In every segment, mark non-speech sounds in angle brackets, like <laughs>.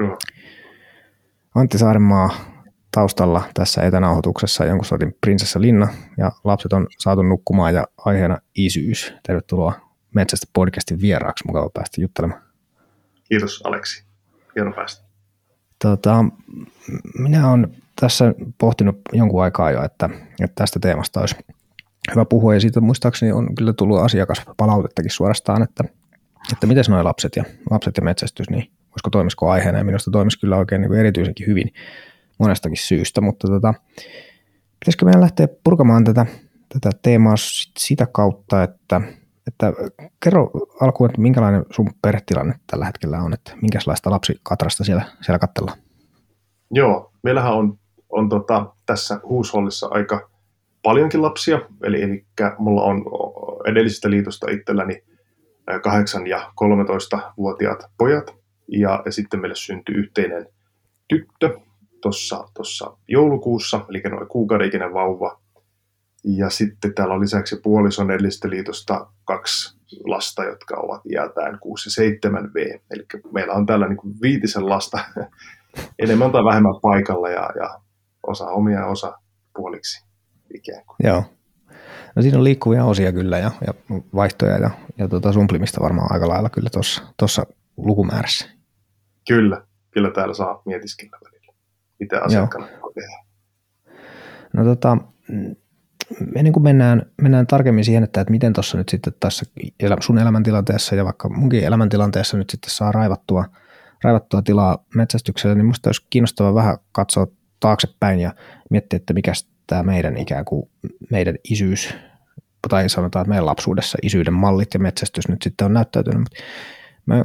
Joo. Antti Saarenmaa taustalla tässä etänauhoituksessa jonkun sortin prinsessa Linna ja lapset on saatu nukkumaan ja aiheena isyys. Tervetuloa Metsästä podcastin vieraaksi, mukava päästä juttelemaan. Kiitos Aleksi, hieno päästä. Tota, minä olen tässä pohtinut jonkun aikaa jo, että, että tästä teemasta olisi hyvä puhua ja siitä muistaakseni on kyllä tullut asiakaspalautettakin suorastaan, että, että miten nuo lapset ja, lapset ja metsästys, niin voisiko toimisiko aiheena ja minusta toimisi kyllä oikein niin erityisenkin hyvin monestakin syystä, mutta tota, pitäisikö meidän lähteä purkamaan tätä, tätä teemaa sitä kautta, että, että kerro alkuun, että minkälainen sun perhetilanne tällä hetkellä on, että minkälaista lapsikatrasta siellä, siellä katsellaan? Joo, meillähän on, on tota, tässä huushollissa aika paljonkin lapsia, eli, eli mulla on edellisestä liitosta itselläni 8 ja 13-vuotiaat pojat, ja, ja sitten meille syntyi yhteinen tyttö tuossa tossa joulukuussa, eli noin kuukauden vauva. Ja sitten täällä on lisäksi puolison edellisestä liitosta kaksi lasta, jotka ovat iältään 6 ja 7 V. Eli meillä on täällä niin viitisen lasta <laughs> enemmän tai vähemmän paikalla ja, ja osa omia ja osa puoliksi ikään kuin. Joo. No siinä on liikkuvia osia kyllä ja, ja vaihtoja ja, ja tuota sumplimista varmaan aika lailla kyllä tuossa lukumäärässä. Kyllä, kyllä täällä saa mietiskellä välillä, mitä asiakkaana tehdä. No tota, ennen kuin mennään, mennään tarkemmin siihen, että, että miten tuossa nyt sitten tässä sun elämäntilanteessa ja vaikka munkin elämäntilanteessa nyt sitten saa raivattua, raivattua tilaa metsästykselle, niin musta olisi kiinnostavaa vähän katsoa taaksepäin ja miettiä, että mikä tämä meidän ikään kuin meidän isyys, tai sanotaan, että meidän lapsuudessa isyyden mallit ja metsästys nyt sitten on näyttäytynyt, mutta mä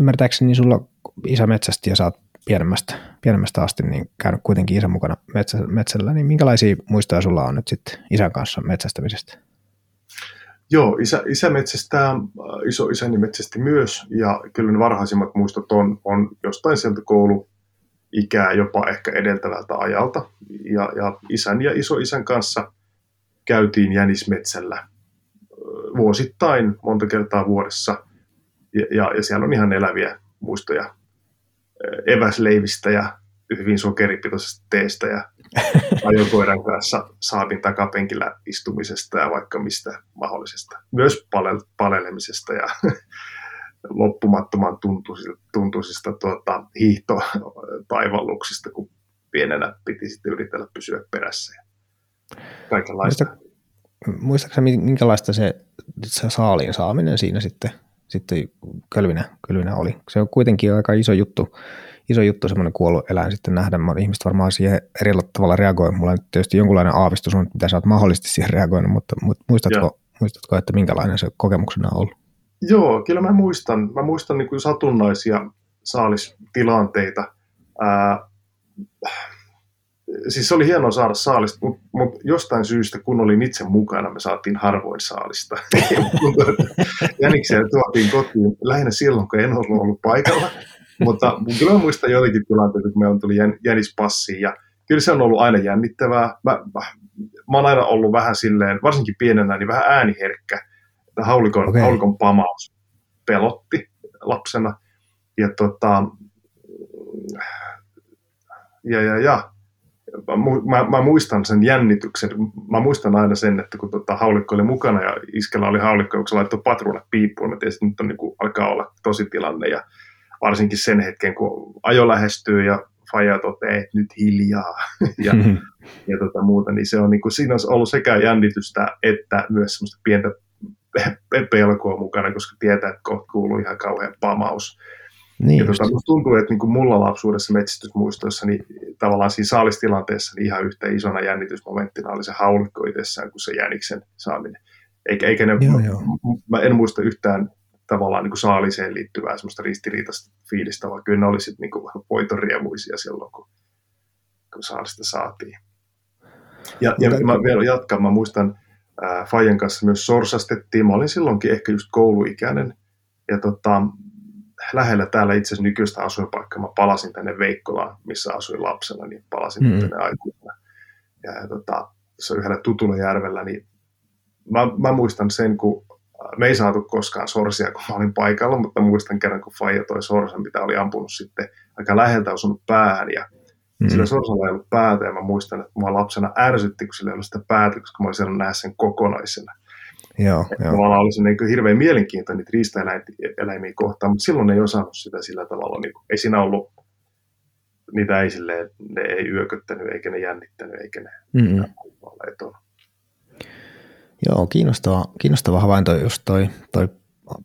ymmärtääkseni sulla isä metsästi ja sä oot pienemmästä, pienemmästä asti niin käynyt kuitenkin isän mukana metsä, metsällä, niin minkälaisia muistoja sulla on nyt sitten isän kanssa metsästämisestä? Joo, isä, isä metsästää, iso isäni metsästi myös, ja kyllä ne varhaisimmat muistot on, on jostain sieltä koulu ikää jopa ehkä edeltävältä ajalta. Ja, ja isän ja isoisän kanssa käytiin jänismetsällä vuosittain, monta kertaa vuodessa. Ja, ja, ja siellä on ihan eläviä muistoja eväsleivistä ja hyvin sokeripitoisesta teestä ja <laughs> ajokoiran kanssa saapin takapenkillä istumisesta ja vaikka mistä mahdollisesta. Myös palel- palelemisesta ja <laughs> loppumattoman tuntuisista, tuntuisista tuota, hiihtotaivalluksista, kun pienenä piti sitten yritellä pysyä perässä ja kaikenlaista. Muistatko minkälaista se, se saaliin saaminen siinä sitten, sitten kölvinä, kölvinä oli? Se on kuitenkin aika iso juttu, iso juttu semmoinen kuollut eläin sitten nähdä. Ihmiset varmaan siihen eri tavalla reagoi. Mulla on tietysti jonkunlainen aavistus on, mitä sä oot mahdollisesti siihen reagoinut, mutta, mutta muistatko, muistatko, että minkälainen se kokemuksena on ollut? Joo, kyllä mä muistan. Mä muistan niin kuin satunnaisia saalistilanteita. Ää, siis se oli hienoa saada saalista, mutta mut jostain syystä, kun olin itse mukana, me saatiin harvoin saalista. <laughs> Jäniksiä tuotiin kotiin lähinnä silloin, kun en ollut ollut paikalla. Mutta kyllä mä muistan jotenkin tilanteita, kun meillä tuli jänispassi ja kyllä se on ollut aina jännittävää. Mä, mä, mä oon aina ollut vähän silleen, varsinkin pienenä, niin vähän ääniherkkä haulikon, okay. haulikon pamaus pelotti lapsena. Ja, tota, ja, ja, ja. Mä, mä, muistan sen jännityksen. Mä muistan aina sen, että kun tota, haulikko oli mukana ja iskellä oli haulikko, kun se laittoi patruunat piippuun, mä tiesin, että nyt on, niin kuin, alkaa olla tosi tilanne. Ja varsinkin sen hetken, kun ajo lähestyy ja faija toteaa, että nyt hiljaa <laughs> ja, ja tota muuta, niin se on niin kuin, siinä on ollut sekä jännitystä että myös semmoista pientä pelkoa mukana, koska tietää, että kohta kuuluu ihan kauhean pamaus. Niin ja tota, musta tuntuu, että niin kuin mulla lapsuudessa metsästysmuistoissa, niin tavallaan siinä saalistilanteessa niin ihan yhtä isona jännitysmomenttina oli se haulikko itsessään kuin se jäniksen saaminen. Eikä, eikä ne, joo, joo. Mä en muista yhtään tavallaan niin kuin saaliseen liittyvää semmoista ristiriitaista fiilistä, vaan kyllä ne oli sitten niin voitoriemuisia silloin, kun, kun saalista saatiin. Ja, ja mä vielä jatkan, mä muistan, Fajan kanssa myös sorsastettiin. Mä olin silloinkin ehkä just kouluikäinen. Ja tota, lähellä täällä itse asiassa nykyistä asuinpaikkaa. Mä palasin tänne Veikkolaan, missä asuin lapsena, niin palasin mm-hmm. tänne aikuisena. Ja, ja tota, se on yhdellä tutulla järvellä, niin mä, mä muistan sen, kun me ei saatu koskaan sorsia, kun mä olin paikalla, mutta muistan kerran, kun Faija toi sorsan, mitä oli ampunut sitten aika läheltä osunut päähän, ja mm. sillä sorsalla ei ollut päätä, ja mä muistan, että mua lapsena ärsytti, kun sillä ei ollut sitä päätä, koska mä olisin nähdä sen kokonaisena. Joo, joo. Mulla oli se niin hirveän mielenkiintoinen niitä riistaeläimiä kohtaan, mutta silloin ei osannut sitä sillä tavalla. Niin kuin, ei siinä ollut, niitä ei silleen, ne ei yököttänyt, eikä ne jännittänyt, eikä ne mm-hmm. Joo, kiinnostava, kiinnostava havainto just toi, toi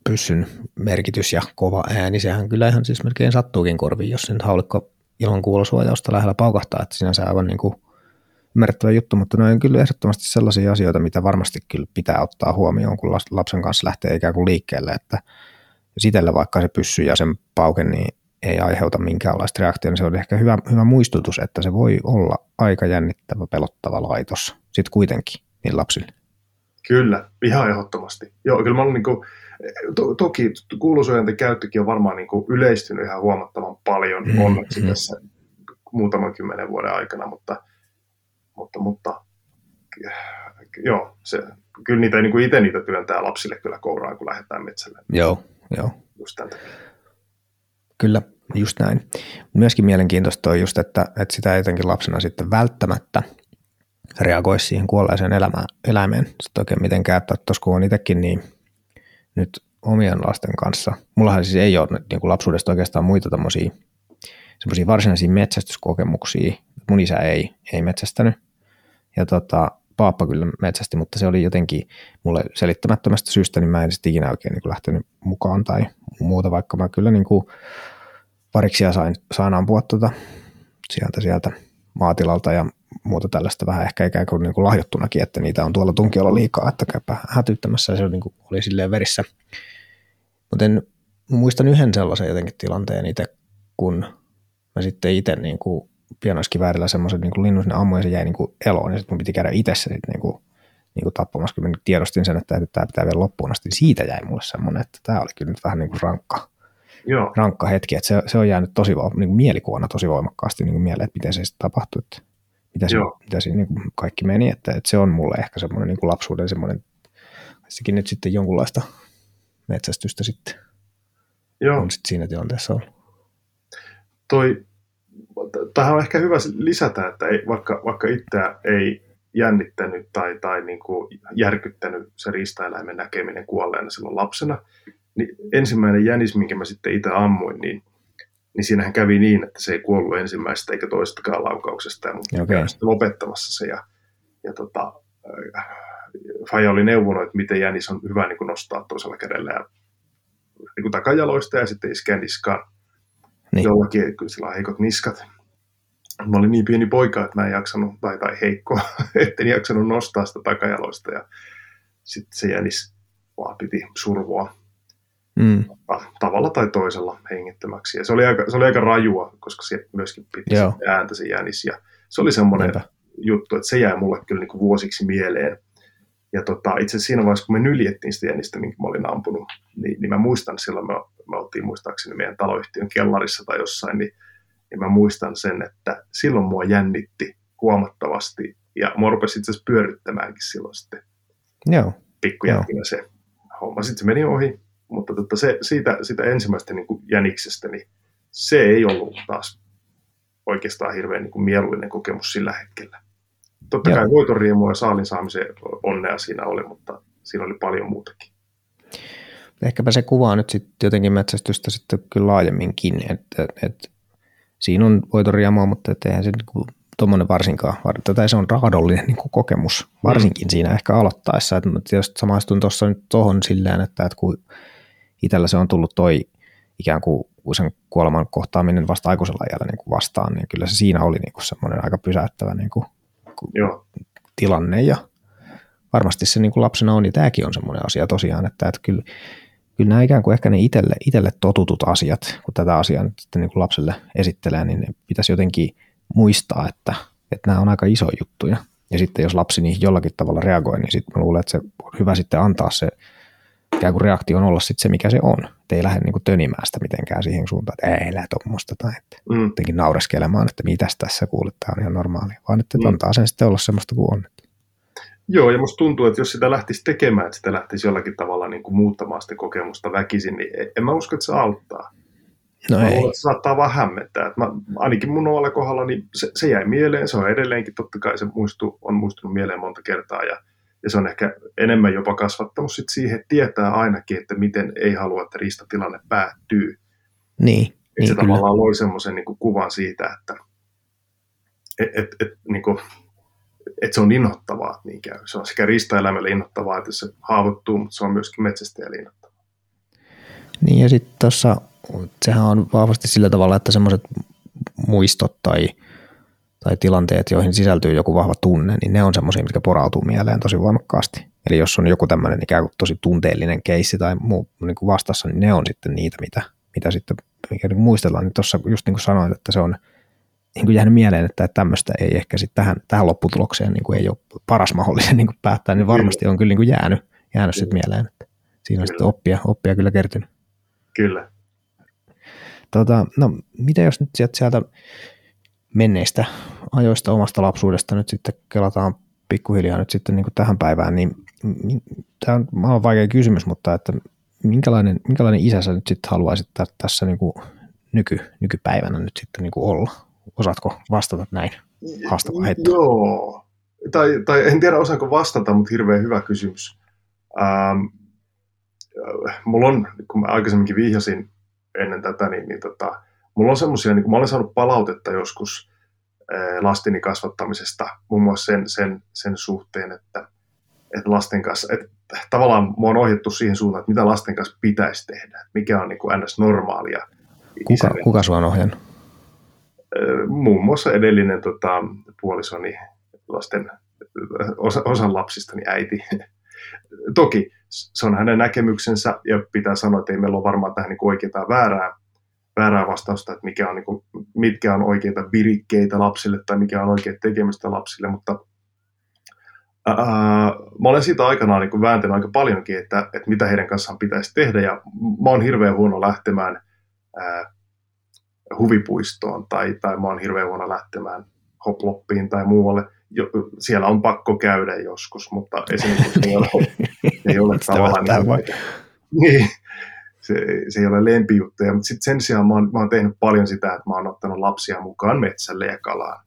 pyssyn merkitys ja kova ääni. Sehän kyllä ihan siis melkein sattuukin korviin, jos nyt haulikko ilman kuulosuojausta lähellä paukahtaa, että sinänsä aivan niin kuin ymmärrettävä juttu, mutta ne on kyllä ehdottomasti sellaisia asioita, mitä varmasti kyllä pitää ottaa huomioon, kun lapsen kanssa lähtee ikään kuin liikkeelle, että sitellä vaikka se pyssy ja sen pauke, niin ei aiheuta minkäänlaista reaktiota, niin se on ehkä hyvä, hyvä muistutus, että se voi olla aika jännittävä, pelottava laitos sitten kuitenkin niin lapsille. Kyllä, ihan ehdottomasti. Joo, kyllä mä olen niin kuin, to, toki kuuluisuuden käyttökin on varmaan niin kuin yleistynyt ihan huomattavan paljon mm, onneksi mm. tässä muutaman kymmenen vuoden aikana, mutta, mutta, mutta joo, se, kyllä niitä niin kuin itse niitä työntää lapsille kyllä kouraan, kun lähdetään metsälle. Joo, joo. Just tämän Kyllä, just näin. Myöskin mielenkiintoista on just, että, että sitä jotenkin lapsena sitten välttämättä reagoisi siihen kuolleeseen elämään, eläimeen sitten oikein mitenkään, että tuossa kun on itsekin niin nyt omien lasten kanssa, mullahan siis ei ole niin kuin lapsuudesta oikeastaan muita tämmöisiä semmoisia varsinaisia metsästyskokemuksia. Mun isä ei, ei metsästänyt ja tota, paappa kyllä metsästi, mutta se oli jotenkin mulle selittämättömästä syystä, niin mä en sitten ikinä oikein niin lähtenyt mukaan tai muuta, vaikka mä kyllä niin kuin pariksia sain, saan ampua tuota, sieltä, sieltä maatilalta ja muuta tällaista vähän ehkä ikään kuin, niin kuin lahjottunakin, että niitä on tuolla tunkiolla liikaa, että käypä hätyttämässä se niin kuin oli silleen verissä. Mutta muistan yhden sellaisen jotenkin tilanteen itse, kun mä sitten itse niin kuin pienoiskiväärillä semmoisen niin linnun sinne ammuin ja se jäi niin kuin eloon ja sitten mun piti käydä itse se sitten niin kuin, niin kuin tappamassa, kun mä tiedostin sen, että tämä pitää vielä loppuun asti. Siitä jäi mulle semmoinen, että tämä oli kyllä nyt vähän niin kuin rankka, Joo. rankka hetki, että se, se on jäänyt tosi niin kuin mielikuona tosi voimakkaasti niin kuin mieleen, että miten se sitten tapahtui, että mitä, se, mitä siinä niin kuin kaikki meni, että, että se on mulle ehkä semmoinen niin kuin lapsuuden semmoinen, sekin nyt sitten jonkunlaista metsästystä sitten Joo. on sitten siinä tilanteessa ollut. Toi tähän on ehkä hyvä lisätä, että ei, vaikka, vaikka itseä ei jännittänyt tai, tai niin kuin järkyttänyt se riistaeläimen näkeminen kuolleena silloin lapsena, niin ensimmäinen jänis, minkä mä sitten itse ammuin, niin, niin siinähän kävi niin, että se ei kuollut ensimmäisestä eikä toistakaan laukauksesta, mutta okay. sitten lopettamassa se. Ja, ja tota, äh, Faja oli neuvonut, että miten jänis on hyvä niin kuin nostaa toisella kädellä ja niin kuin takajaloista ja sitten iskeä niskaan niin. jollakin, kun sillä on heikot niskat. Mä olin niin pieni poika, että mä en jaksanut, tai, tai heikko, <laughs> etten jaksanut nostaa sitä takajaloista ja sitten se jänis vaan piti survoa mm. tavalla tai toisella hengittömäksi. Ja se oli aika, se oli aika rajua, koska se myöskin piti ääntä se jänis. Ja se oli semmoinen Niinpä. juttu, että se jää mulle kyllä niin kuin vuosiksi mieleen. Ja tota, itse asiassa siinä vaiheessa, kun me nyljettiin sitä jänistä, minkä mä olin ampunut, niin, niin mä muistan silloin, me, me oltiin muistaakseni meidän taloyhtiön kellarissa tai jossain, niin, niin mä muistan sen, että silloin mua jännitti huomattavasti, ja mua rupesi itse asiassa pyörittämäänkin silloin sitten Joo. pikkujätkinä se homma. Sitten se meni ohi, mutta tota se, siitä, siitä ensimmäisestä niin kuin jäniksestä, niin se ei ollut taas oikeastaan hirveän niin kuin mieluinen kokemus sillä hetkellä. Totta Joo. kai voitonriemua ja saalin saamisen onnea siinä oli, mutta siinä oli paljon muutakin. Ehkäpä se kuvaa nyt sitten jotenkin metsästystä sitten kyllä laajemminkin, että, että siinä on voitonriemua, mutta eihän se niin tuommoinen varsinkaan, tai se on raadollinen niin kokemus, varsinkin mm. siinä ehkä aloittaessa. Että tietysti samaistun tuossa nyt tuohon silleen, että, että kun itsellä se on tullut toi ikään kuin sen kuoleman kohtaaminen vasta aikuisella iällä niin kuin vastaan, niin kyllä se siinä oli niin kuin semmoinen aika pysäyttävä niin kuin Joo. tilanne ja varmasti se niin kuin lapsena on, ja tämäkin on semmoinen asia tosiaan, että, että kyllä, kyllä nämä ikään kuin ehkä ne itselle, itselle totutut asiat, kun tätä asiaa nyt sitten niin kuin lapselle esittelee, niin ne pitäisi jotenkin muistaa, että, että nämä on aika iso juttuja. Ja sitten jos lapsi niihin jollakin tavalla reagoi, niin sitten mä luulen, että se on hyvä sitten antaa se ikään kuin reaktio on olla sitten se, mikä se on. Et ei lähde niin kuin tönimään sitä mitenkään siihen suuntaan, että ei lähde tuommoista tai että mm. jotenkin naureskelemaan, että mitäs tässä kuulet, tämä on ihan normaalia, vaan että mm. antaa sen sitten olla semmoista kuin on. Joo, ja musta tuntuu, että jos sitä lähtisi tekemään, että sitä lähtisi jollakin tavalla niin kuin muuttamaan sitä kokemusta väkisin, niin en mä usko, että se auttaa. No mä ei. luulen, että se saattaa vaan hämmentää. Mä, ainakin mun omalla kohdalla niin se, se, jäi mieleen, se on edelleenkin, totta kai se muistu, on muistunut mieleen monta kertaa, ja, ja se on ehkä enemmän jopa kasvattanut sit siihen, että tietää ainakin, että miten ei halua, että riistatilanne päättyy. Niin, Että niin se kyllä. tavallaan loi semmoisen niin kuvan siitä, että et, et, et, niin kuin, et se on innoittavaa, että niin käy. Se on sekä riistaeläimelle innoittavaa, että se haavoittuu, mutta se on myöskin metsästäjälle innoittavaa. Niin ja sitten tuossa, sehän on vahvasti sillä tavalla, että semmoiset muistot tai, tai tilanteet, joihin sisältyy joku vahva tunne, niin ne on semmoisia, mitkä porautuu mieleen tosi voimakkaasti. Eli jos on joku tämmöinen ikään kuin tosi tunteellinen keissi tai muu niin kuin vastassa, niin ne on sitten niitä, mitä, mitä sitten mikä niin muistellaan. Niin tuossa just niin kuin sanoit, että se on niin kuin jäänyt mieleen, että tämmöistä ei ehkä sitten tähän, tähän lopputulokseen niin kuin ei ole paras mahdollinen <laughs> niin kuin päättää, niin varmasti on kyllä niin kuin jäänyt, jäänyt sitten mieleen. Että siinä on sitten oppia, oppia kyllä kertynyt. Kyllä. Tota, no, mitä jos nyt sieltä, sieltä menneistä ajoista omasta lapsuudesta nyt sitten kelataan pikkuhiljaa nyt sitten niin kuin tähän päivään, niin tämä on maailman vaikea kysymys, mutta että minkälainen, minkälainen isä sä nyt sitten haluaisit tässä niin kuin nyky, nykypäivänä nyt sitten niin kuin olla? Osaatko vastata näin haastava heitto? Joo. Tai, tai en tiedä osaanko vastata, mutta hirveän hyvä kysymys. Ähm, mulla on, kun mä aikaisemminkin vihjasin ennen tätä, niin, niin tota, mulla on semmoisia, niin kun mä olen saanut palautetta joskus ää, lasteni kasvattamisesta, muun muassa sen, sen, sen suhteen, että, että lasten kanssa, että tavallaan mua on ohjattu siihen suuntaan, että mitä lasten kanssa pitäisi tehdä, mikä on niin kuin ns. normaalia. Kuka, kuka sua on ohjannut? Muun muassa edellinen tota, puolisoni lasten, osa, osan lapsistani äiti. <laughs> Toki se on hänen näkemyksensä ja pitää sanoa, että ei meillä ole varmaan tähän niin oikeaa tai väärää, väärää vastausta, että mikä on, niin kuin, mitkä on oikeita virikkeitä lapsille tai mikä on oikea tekemistä lapsille, mutta ää, mä olen siitä aikanaan niin vääntänyt aika paljonkin, että, että mitä heidän kanssaan pitäisi tehdä ja mä oon hirveän huono lähtemään ää, huvipuistoon tai, tai mä oon hirveän huono lähtemään hoploppiin tai muualle. Jo, siellä on pakko käydä joskus, mutta esimerkiksi ei ole, <laughs> ei ole tavallaan niin, niin se, se ei ole lempijuttuja, mutta sitten sen sijaan mä oon, mä oon tehnyt paljon sitä, että mä oon ottanut lapsia mukaan metsälle ja kalaan.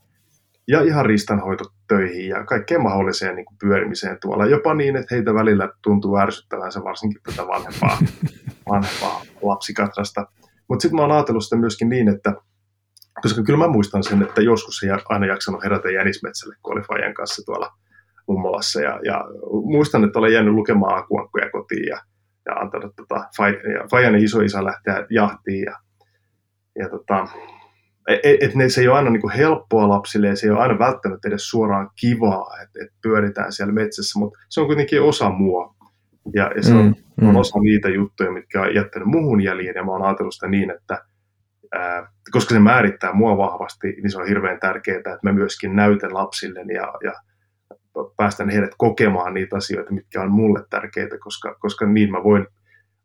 Ja ihan riistanhoitotöihin ja kaikkeen mahdolliseen niin kuin pyörimiseen tuolla. Jopa niin, että heitä välillä tuntuu ärsyttävän se varsinkin tätä vanhempaa, <laughs> vanhempaa lapsikatrasta. Mutta sitten mä oon ajatellut sitä myöskin niin, että koska kyllä mä muistan sen, että joskus ei aina jaksanut herätä jänismetsälle, kun oli Fajan kanssa tuolla mummolassa. Ja, ja muistan, että olen jäänyt lukemaan akuankkoja kotiin ja, ja antanut tota, Fajan isoisä lähteä jahtiin. Ja, ja tota, et, et ne, se ei ole aina niin helppoa lapsille ja se ei ole aina välttämättä edes suoraan kivaa, että et pyöritään siellä metsässä, mutta se on kuitenkin osa mua. Ja, ja se on, mm, on mm. osa niitä juttuja, mitkä on jättänyt muuhun jäljen ja mä oon ajatellut sitä niin, että ää, koska se määrittää mua vahvasti, niin se on hirveän tärkeää, että mä myöskin näytän lapsille ja, ja päästän heidät kokemaan niitä asioita, mitkä on mulle tärkeitä, koska, koska niin mä voin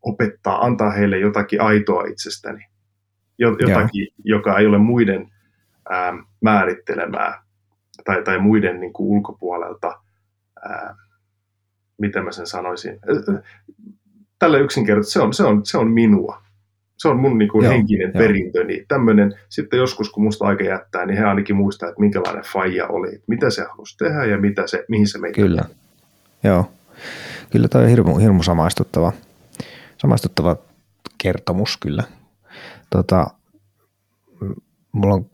opettaa, antaa heille jotakin aitoa itsestäni, jotakin, Joo. joka ei ole muiden ää, määrittelemää tai, tai muiden niin kuin ulkopuolelta, ää, miten mä sen sanoisin, tällä yksinkertaisesti, se on, se on, se on minua. Se on mun niin kuin Joo, henkinen jo. perintöni. Tämmöinen, sitten joskus kun musta aika jättää, niin he ainakin muistaa, että minkälainen faija oli, mitä se halusi tehdä ja mitä se, mihin se meitä. Kyllä, joo. Kyllä toi on hirmu, hirmu samaistuttava, samaistuttava kertomus kyllä. Tota, mulla on,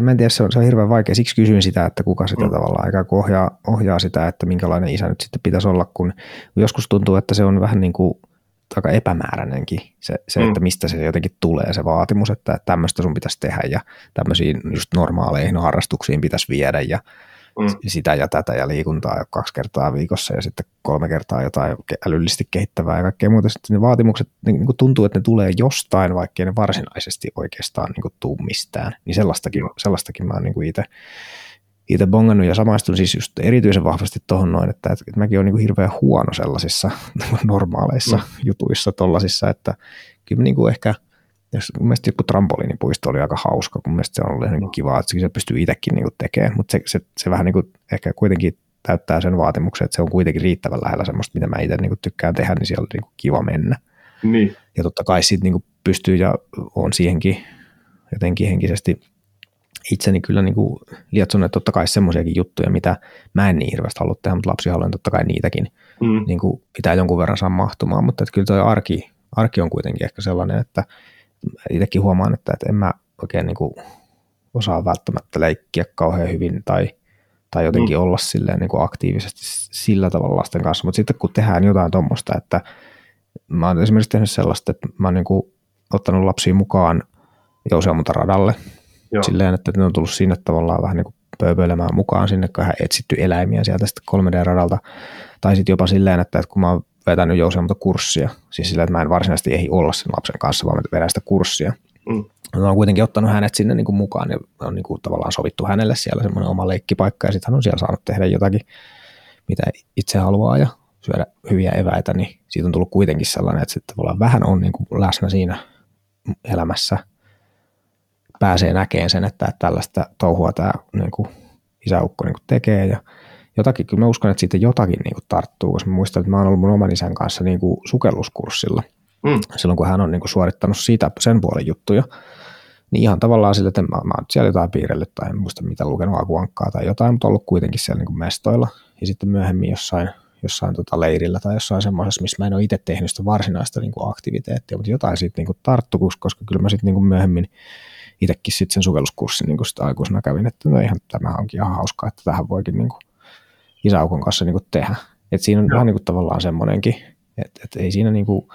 mä en tiedä, se on, se on hirveän vaikea, siksi kysyin sitä, että kuka sitä mm. tavallaan aika ohjaa, ohjaa sitä, että minkälainen isä nyt sitten pitäisi olla, kun joskus tuntuu, että se on vähän niin kuin aika epämääräinenkin se, se mm. että mistä se jotenkin tulee se vaatimus, että tämmöistä sun pitäisi tehdä ja tämmöisiin just normaaleihin harrastuksiin pitäisi viedä ja mm. sitä ja tätä ja liikuntaa jo kaksi kertaa viikossa ja sitten kolme kertaa jotain älyllisesti kehittävää ja kaikkea muuta. Sitten ne vaatimukset niin kuin tuntuu, että ne tulee jostain, vaikkei ne varsinaisesti oikeastaan niin kuin tuu mistään. Niin sellaistakin, sellaistakin mä oon niin itse itse bongannut ja samaistun siis just erityisen vahvasti tuohon noin, että, että mäkin olen niin hirveän huono sellaisissa <laughs> normaaleissa mm. jutuissa tollasissa, että kyllä niin kuin ehkä, jos mun mielestä joku trampoliinipuisto oli aika hauska, kun mielestä se on ollut niin kiva, että se pystyy itsekin niin kuin tekemään, mutta se, se, se vähän niin kuin ehkä kuitenkin täyttää sen vaatimuksen, että se on kuitenkin riittävän lähellä semmoista, mitä mä itse niin tykkään tehdä, niin siellä on niin kiva mennä. Niin. Ja totta kai sitten niin pystyy ja on siihenkin jotenkin henkisesti itseni kyllä niin kuin lietsonut, että totta kai semmoisiakin juttuja, mitä mä en niin hirveästi halua tehdä, mutta lapsi haluan totta kai niitäkin mm. niin kuin pitää jonkun verran saa mahtumaan, mutta että kyllä tuo arki, arki on kuitenkin ehkä sellainen, että itsekin huomaan, että, että en mä oikein niin kuin osaa välttämättä leikkiä kauhean hyvin tai, tai jotenkin mm. olla silleen niin kuin aktiivisesti sillä tavalla lasten kanssa, mutta sitten kun tehdään jotain tuommoista, että mä oon esimerkiksi tehnyt sellaista, että mä oon niin kuin ottanut lapsia mukaan radalle Joo. silleen, että ne on tullut sinne tavallaan vähän niin kuin pööpöilemään mukaan sinne, kun hän etsitty eläimiä sieltä sitten 3D-radalta, tai sitten jopa silleen, että, että kun mä oon vetänyt jouseamonta kurssia, siis silleen, että mä en varsinaisesti ehdi olla sen lapsen kanssa, vaan mä vedän sitä kurssia, mm. Mä oon kuitenkin ottanut hänet sinne niin kuin mukaan ja on niin kuin tavallaan sovittu hänelle siellä semmoinen oma leikkipaikka ja sitten hän on siellä saanut tehdä jotakin, mitä itse haluaa ja syödä hyviä eväitä, niin siitä on tullut kuitenkin sellainen, että sitten tavallaan vähän on niin kuin läsnä siinä elämässä, pääsee näkemään sen, että tällaista touhua tämä niin kuin isäukko niin kuin tekee ja jotakin, kyllä mä uskon, että siitä jotakin niin kuin tarttuu, koska mä muistan, että mä oon ollut mun oman isän kanssa niin kuin sukelluskurssilla. Mm. silloin, kun hän on niin kuin suorittanut siitä sen puolen juttuja, niin ihan tavallaan sille, että mä, mä oon siellä jotain piirrellyt tai en muista mitä lukenut akuankkaa tai jotain, mutta ollut kuitenkin siellä niin kuin mestoilla. Ja sitten myöhemmin jossain, jossain tota leirillä tai jossain semmoisessa, missä mä en ole itse tehnyt sitä varsinaista niin kuin aktiviteettia, mutta jotain siitä niin kuin tarttu, koska kyllä mä sitten niin kuin myöhemmin itsekin sitten sen sovelluskurssin niin sitä aikuisena kävin, että no ihan tämä onkin ihan hauskaa, että tähän voikin niin kuin isäukon kanssa niin kuin tehdä. Et siinä on no. vähän niin kuin tavallaan semmoinenkin, että, että ei siinä niin kuin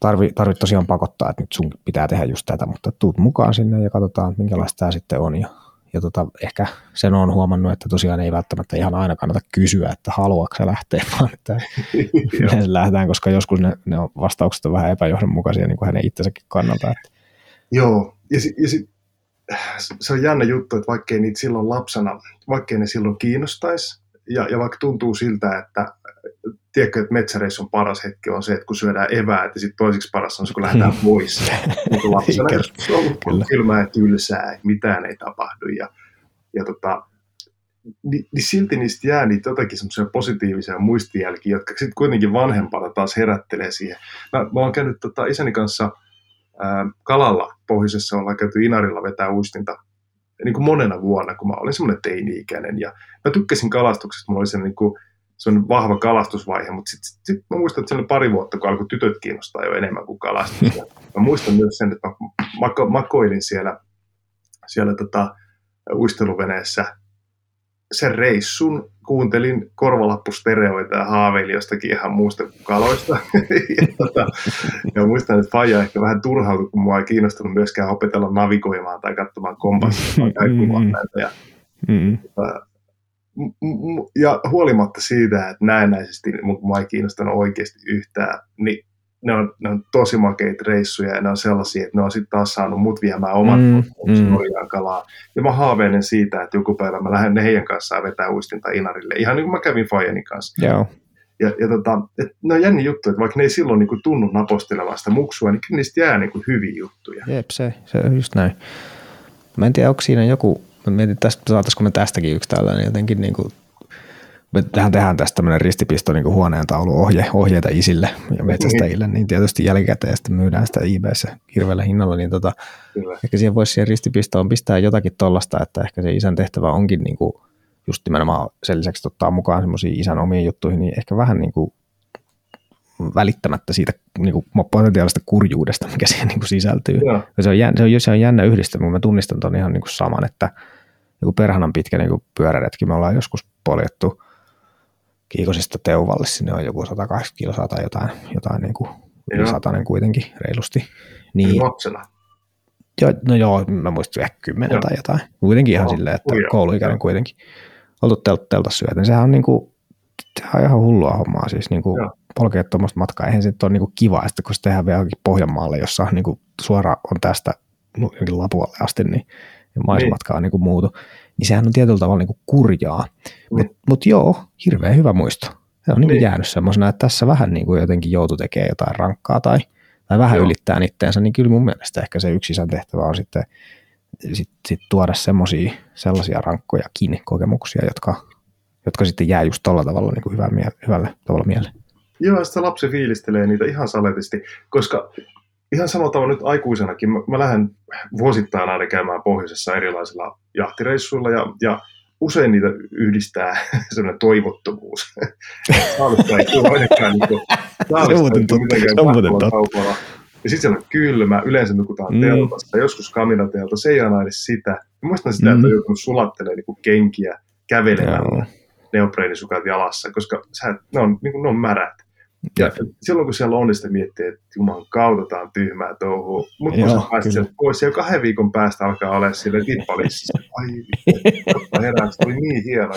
tarvi, tarvi tosiaan pakottaa, että nyt sun pitää tehdä just tätä, mutta tuut mukaan sinne ja katsotaan, minkälaista tämä sitten on. Ja, ja tota, ehkä sen on huomannut, että tosiaan ei välttämättä ihan aina kannata kysyä, että haluatko sä lähteä, <laughs> vaan että <laughs> lähdetään, koska joskus ne, ne vastaukset on vähän epäjohdonmukaisia niin kuin hänen itsensäkin kannalta. Että. Joo, ja, si, ja si, se on jännä juttu, että vaikkei niitä silloin lapsena, vaikkei ne silloin kiinnostaisi, ja, ja vaikka tuntuu siltä, että tiedätkö, että metsäreissun paras hetki on se, että kun syödään eväät, ja sitten toiseksi paras on se, kun lähdetään <laughs> pois. niin lapsena, on kylmää ja tylsää, mitään ei tapahdu, ja, ja tota, niin, niin silti niistä jää niitä jotakin semmoisia positiivisia muistijälkiä, jotka sitten kuitenkin vanhempana taas herättelee siihen. Mä, mä oon käynyt tota, isäni kanssa – kalalla pohjoisessa ollaan käyty Inarilla vetää uistinta niin kuin monena vuonna, kun mä olin semmoinen teini-ikäinen. Ja mä tykkäsin kalastuksesta, mulla oli sellainen, niin kuin, vahva kalastusvaihe, mutta sitten sit, sit mä muistan, että se pari vuotta, kun alkoi tytöt kiinnostaa jo enemmän kuin kalastus. Ja mä muistan myös sen, että mä mako, makoilin siellä, siellä tota, uisteluveneessä sen reissun kuuntelin korvalappustereoita ja haaveili jostakin ihan muusta kuin kaloista. <laughs> ja, tota, ja muistan, että Faija ehkä vähän turhautui, kun mua ei kiinnostunut myöskään opetella navigoimaan tai katsomaan kompassia tai näitä. Ja, mm-hmm. ja huolimatta siitä, että näennäisesti mua ei kiinnostanut oikeasti yhtään, niin ne on, ne on tosi makeita reissuja ja ne on sellaisia, että ne on sitten taas saanut mut viemään oman mm, mm. kalaa. Ja mä haaveilen siitä, että joku päivä mä lähden heidän kanssaan vetää uistinta Inarille, ihan niin kuin mä kävin Fajenin kanssa. Joo. Ja, ja tota, et ne on jänni juttu, että vaikka ne ei silloin niin kuin tunnu napostelemaan sitä muksua, niin kyllä niistä jää niin kuin hyviä juttuja. Jep, se, se on just näin. Mä en tiedä, onko siinä joku, mä mietin, tästä, saataisiko me tästäkin yksi tällainen jotenkin niin kuin me tehdään, tehdään tästä tämmöinen ristipisto niin huoneen taulu ohje, ohjeita isille ja metsästäjille, niin. tietysti jälkikäteen sitten myydään sitä eBayssä hirveällä hinnalla, niin tota, ehkä siihen voisi siihen ristipistoon pistää jotakin tollasta, että ehkä se isän tehtävä onkin niin kuin just nimenomaan sen lisäksi ottaa mukaan semmoisia isän omiin juttuihin, niin ehkä vähän niin kuin välittämättä siitä niin kuin potentiaalista kurjuudesta, mikä siihen niin kuin sisältyy. Se on, jännä, se, on, se on jännä yhdistelmä, mä tunnistan tuon ihan niin kuin saman, että niin perhanan pitkä niin kuin pyöräretki me ollaan joskus poljettu – Kiikosista Teuvalle, sinne on joku 180 kilsaa tai jotain, jotain niin kuin yli satainen kuitenkin reilusti. Niin, Lapsena? Jo, no joo, mä muistin ehkä kymmenen tai jotain. Kuitenkin ihan no, silleen, että uja, kouluikäinen kuitenkin. Oltu tel- teltas syötä. Niin sehän on, niin kuin, sehän on ihan hullua hommaa. Siis niin kuin polkea tuommoista matkaa. Eihän se ole niin kuin kiva, että kun se tehdään vielä Pohjanmaalle, jossa niin kuin suora on tästä Lapualle asti, niin niin. niin kuin muutu niin sehän on tietyllä tavalla niin kuin kurjaa. Mm. Mutta mut joo, hirveän hyvä muisto. Se on niin. Niin jäänyt semmoisena, että tässä vähän niin kuin jotenkin joutu tekemään jotain rankkaa tai, tai vähän joo. ylittää itteensä, niin kyllä mun mielestä ehkä se yksi isän tehtävä on sitten sit, sit tuoda semmosia, sellaisia rankkojakin kokemuksia, jotka jotka sitten jää just tuolla tavalla niin kuin hyvä, hyvällä tavalla mieleen. Joo, sitä lapsi fiilistelee niitä ihan saletisti, koska ihan samalla tavalla nyt aikuisenakin, mä, mä lähden vuosittain aina käymään pohjoisessa erilaisilla jahtireissuilla ja, ja usein niitä yhdistää <laughs> sellainen toivottomuus. <laughs> Saalista ei tule ainakaan <laughs> niin mitenkään Ja sitten siellä on kylmä, yleensä nukutaan mm. teltassa, joskus kaminatelta, se ei aina edes sitä. Mä muistan sitä, mm. että on joutunut sulattelemaan niin kenkiä kävelemään neopreenisukat jalassa, koska sä, ne, on, niin kuin, ne on märät. Ja silloin kun siellä on, niin sitten miettii, että juman kautta on tyhmää touhua. Mutta kun sä pääset sieltä pois, ja kahden viikon päästä alkaa olla sille tippalissa. <laughs> Ai vittu, herää, se oli niin hieno.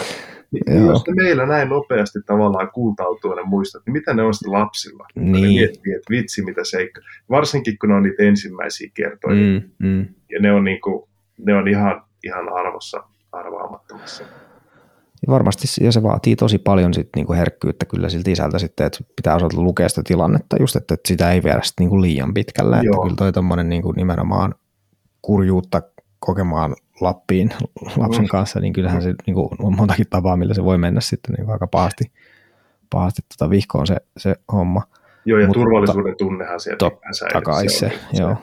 Niin, jos ne meillä näin nopeasti tavallaan kultautuu ne muistot, niin mitä ne on sitten lapsilla? Niin. Ne miettii, että vitsi mitä seikka. Varsinkin kun ne on niitä ensimmäisiä kertoja. Mm, mm. Ja ne on, niinku, ne on ihan, ihan arvossa arvaamattomassa. Ja varmasti ja se vaatii tosi paljon sit niinku herkkyyttä kyllä siltä isältä sitten, että pitää osata lukea sitä tilannetta just, että, että sitä ei viedä sit niinku liian pitkälle. Joo. Että kyllä toi tommonen niinku nimenomaan kurjuutta kokemaan Lappiin <laughs> lapsen kanssa, niin kyllähän se niinku, on montakin tapaa, millä se voi mennä sitten niinku aika pahasti, pahasti tota vihkoon se, se homma. Joo, ja Mutta, turvallisuuden tunnehan sieltä totta kai se, se, joo,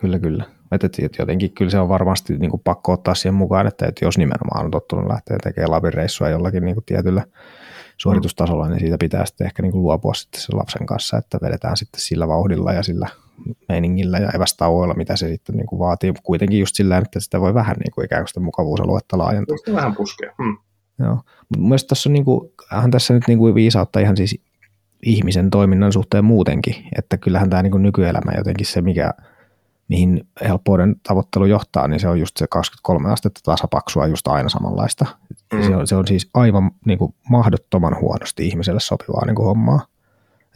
kyllä, kyllä. Että, että jotenkin kyllä se on varmasti niin kuin pakko ottaa siihen mukaan, että, että jos nimenomaan on tottunut lähteä tekemään labireissua jollakin niin kuin tietyllä suoritustasolla, niin siitä pitää sitten ehkä niin kuin luopua sitten sen lapsen kanssa, että vedetään sitten sillä vauhdilla ja sillä meiningillä ja evästauoilla, mitä se sitten niin kuin vaatii. Kuitenkin just sillä että sitä voi vähän niin kuin ikään kuin sitä mukavuusaluetta laajentaa. Sitä vähän puskea. Hmm. Joo. Mutta mielestäni tässä on, niin kuin, tässä nyt niin kuin viisautta ihan siis ihmisen toiminnan suhteen muutenkin, että kyllähän tämä niin kuin nykyelämä jotenkin se, mikä – mihin helppouden tavoittelu johtaa, niin se on just se 23 astetta tasapaksua just aina samanlaista. Mm. Se, on, se on siis aivan niin kuin, mahdottoman huonosti ihmiselle sopivaa niin kuin, hommaa.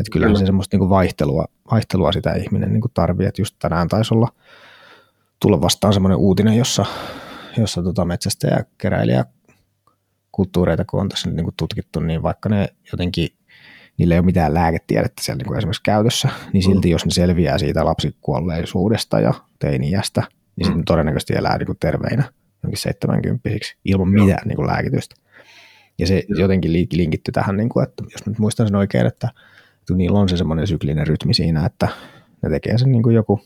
Että kyllähän Kyllä. se semmoista niin kuin, vaihtelua, vaihtelua sitä ihminen niin tarvii, että just tänään taisi olla tulla vastaan semmoinen uutinen, jossa, jossa tota metsästä ja keräilijä kulttuureita, kun on tässä niin kuin tutkittu, niin vaikka ne jotenkin niillä ei ole mitään lääketiedettä siellä niin kuin esimerkiksi käytössä, niin silti mm. jos ne selviää siitä lapsikuolleisuudesta ja teiniästä, niin mm. sitten todennäköisesti elää niin kuin terveinä jonkin 70 ilman Joo. mitään niin kuin lääkitystä. Ja se Joo. jotenkin linkitty tähän, niin kuin, että jos nyt muistan sen oikein, että, että niillä on se semmoinen syklinen rytmi siinä, että ne tekee sen niin kuin joku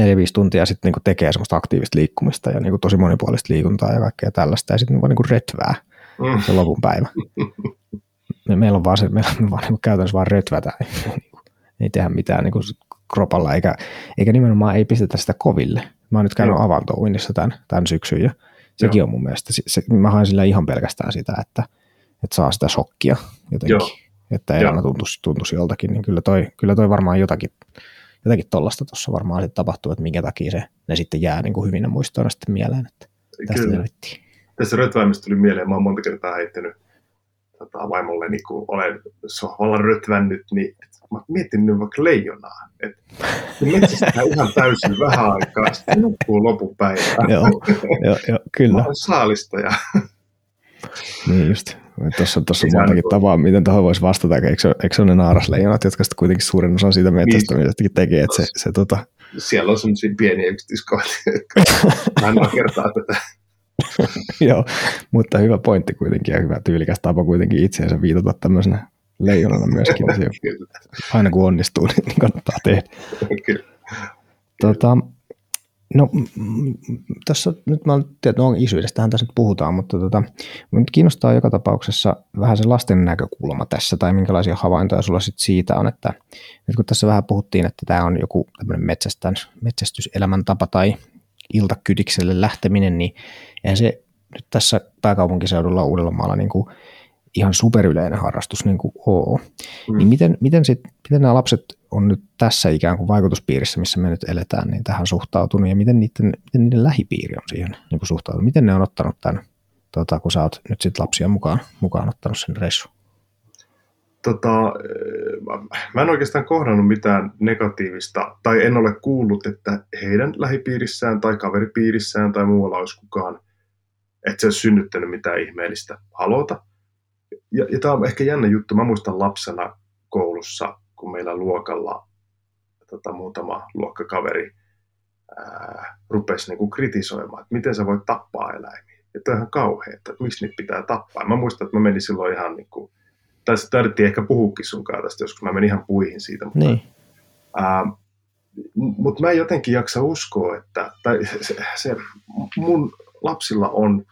4-5 tuntia sitten niin tekee semmoista aktiivista liikkumista ja niin kuin tosi monipuolista liikuntaa ja kaikkea tällaista, ja sitten vaan niin kuin retvää mm. se lopun päivä. <laughs> me, meillä on vaan se, meillä on vaan niin <laughs> käytännössä vaan rötvätä, <laughs> ei tehdä mitään niin kuin kropalla, eikä, eikä nimenomaan ei pistetä sitä koville. Mä oon nyt käynyt avantouinnissa tämän, tämän syksyn ja sekin Joo. on mun mielestä, se, se, mä haen sillä ihan pelkästään sitä, että, että saa sitä shokkia jotenkin, Joo. että elämä tuntuisi, tuntuisi joltakin, niin kyllä toi, kyllä toi varmaan jotakin, jotakin tollasta tuossa varmaan sitten tapahtuu, että minkä takia se, ne sitten jää niin kuin hyvinä muistoina sitten mieleen, että tästä kyllä. Tässä rötväämistä tuli mieleen, mä oon monta kertaa heittänyt tota, vaimolle, niin kun olen sohvalla rötvännyt, niin mä mietin nyt vaikka leijonaa. Että metsästää <laughs> ihan täysin vähän aikaa, sitten nukkuu lopupäivää. joo, joo, jo, kyllä. Mä olen saalistaja. <laughs> niin just. Tuossa, tuossa on montakin tapaa, miten tuohon voisi vastata. Eikö, eikö se ole ne naarasleijonat, jotka sitten kuitenkin suurin osa siitä metsästämisestäkin tekee, että se, se tota... Siellä on sellaisia pieniä yksityiskohtia, <laughs> mä en kertaa tätä. <laughs> Joo, mutta hyvä pointti kuitenkin ja hyvä tyylikäs tapa kuitenkin itseensä viitata tämmöisenä leijonana myöskin. <laughs> aina kun onnistuu, niin kannattaa tehdä. Tota, no, tässä nyt mä tiedän, no isyydestähän tässä nyt puhutaan, mutta tota, nyt kiinnostaa joka tapauksessa vähän se lasten näkökulma tässä, tai minkälaisia havaintoja sulla sit siitä on, että nyt kun tässä vähän puhuttiin, että tämä on joku tämmöinen metsästyselämäntapa tai iltakydikselle lähteminen, niin eihän se nyt tässä pääkaupunkiseudulla Uudellamaalla niin kuin ihan superyleinen harrastus niin kuin ole. Mm. Niin miten, miten, sit, miten nämä lapset on nyt tässä ikään kuin vaikutuspiirissä, missä me nyt eletään, niin tähän suhtautunut ja miten niiden, miten niiden lähipiiri on siihen niin kuin suhtautunut? Miten ne on ottanut tämän, tota, kun sä oot nyt sitten lapsia mukaan, mukaan ottanut sen reissun? tota, mä en oikeastaan kohdannut mitään negatiivista, tai en ole kuullut, että heidän lähipiirissään tai kaveripiirissään tai muualla olisi kukaan, että se olisi synnyttänyt mitään ihmeellistä halota. Ja, ja tämä on ehkä jännä juttu. Mä muistan lapsena koulussa, kun meillä luokalla tota, muutama luokkakaveri ää, rupesi niinku kritisoimaan, että miten sä voit tappaa eläimiä. Et että on ihan kauheita, että miksi niitä pitää tappaa. Mä muistan, että mä menin silloin ihan niin kuin, tai se tarvittiin ehkä puhukin sun tästä, joskus mä menin ihan puihin siitä, mutta, Niin. ää, mutta mä en jotenkin jaksa uskoa, että tai se, se, mun lapsilla on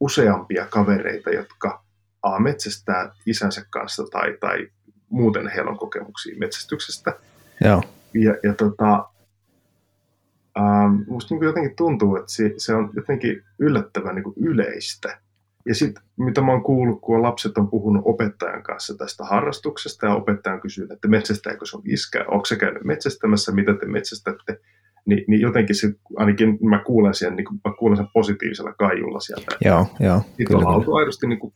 useampia kavereita, jotka a, metsästää isänsä kanssa tai, tai muuten heillä on kokemuksia metsästyksestä. Joo. Ja, ja tota, ähm, musta niin jotenkin tuntuu, että se, se on jotenkin yllättävän niin yleistä. Ja sitten mitä mä oon kuullut, kun lapset on puhunut opettajan kanssa tästä harrastuksesta ja opettaja on kysynyt, että metsästääkö sun iskä, onko se käynyt metsästämässä, mitä te metsästätte, niin, niin jotenkin se, ainakin mä kuulen sen, niin mä kuulen sen positiivisella kaijulla sieltä. Joo, joo. Sitten on oltu aidosti niin kuin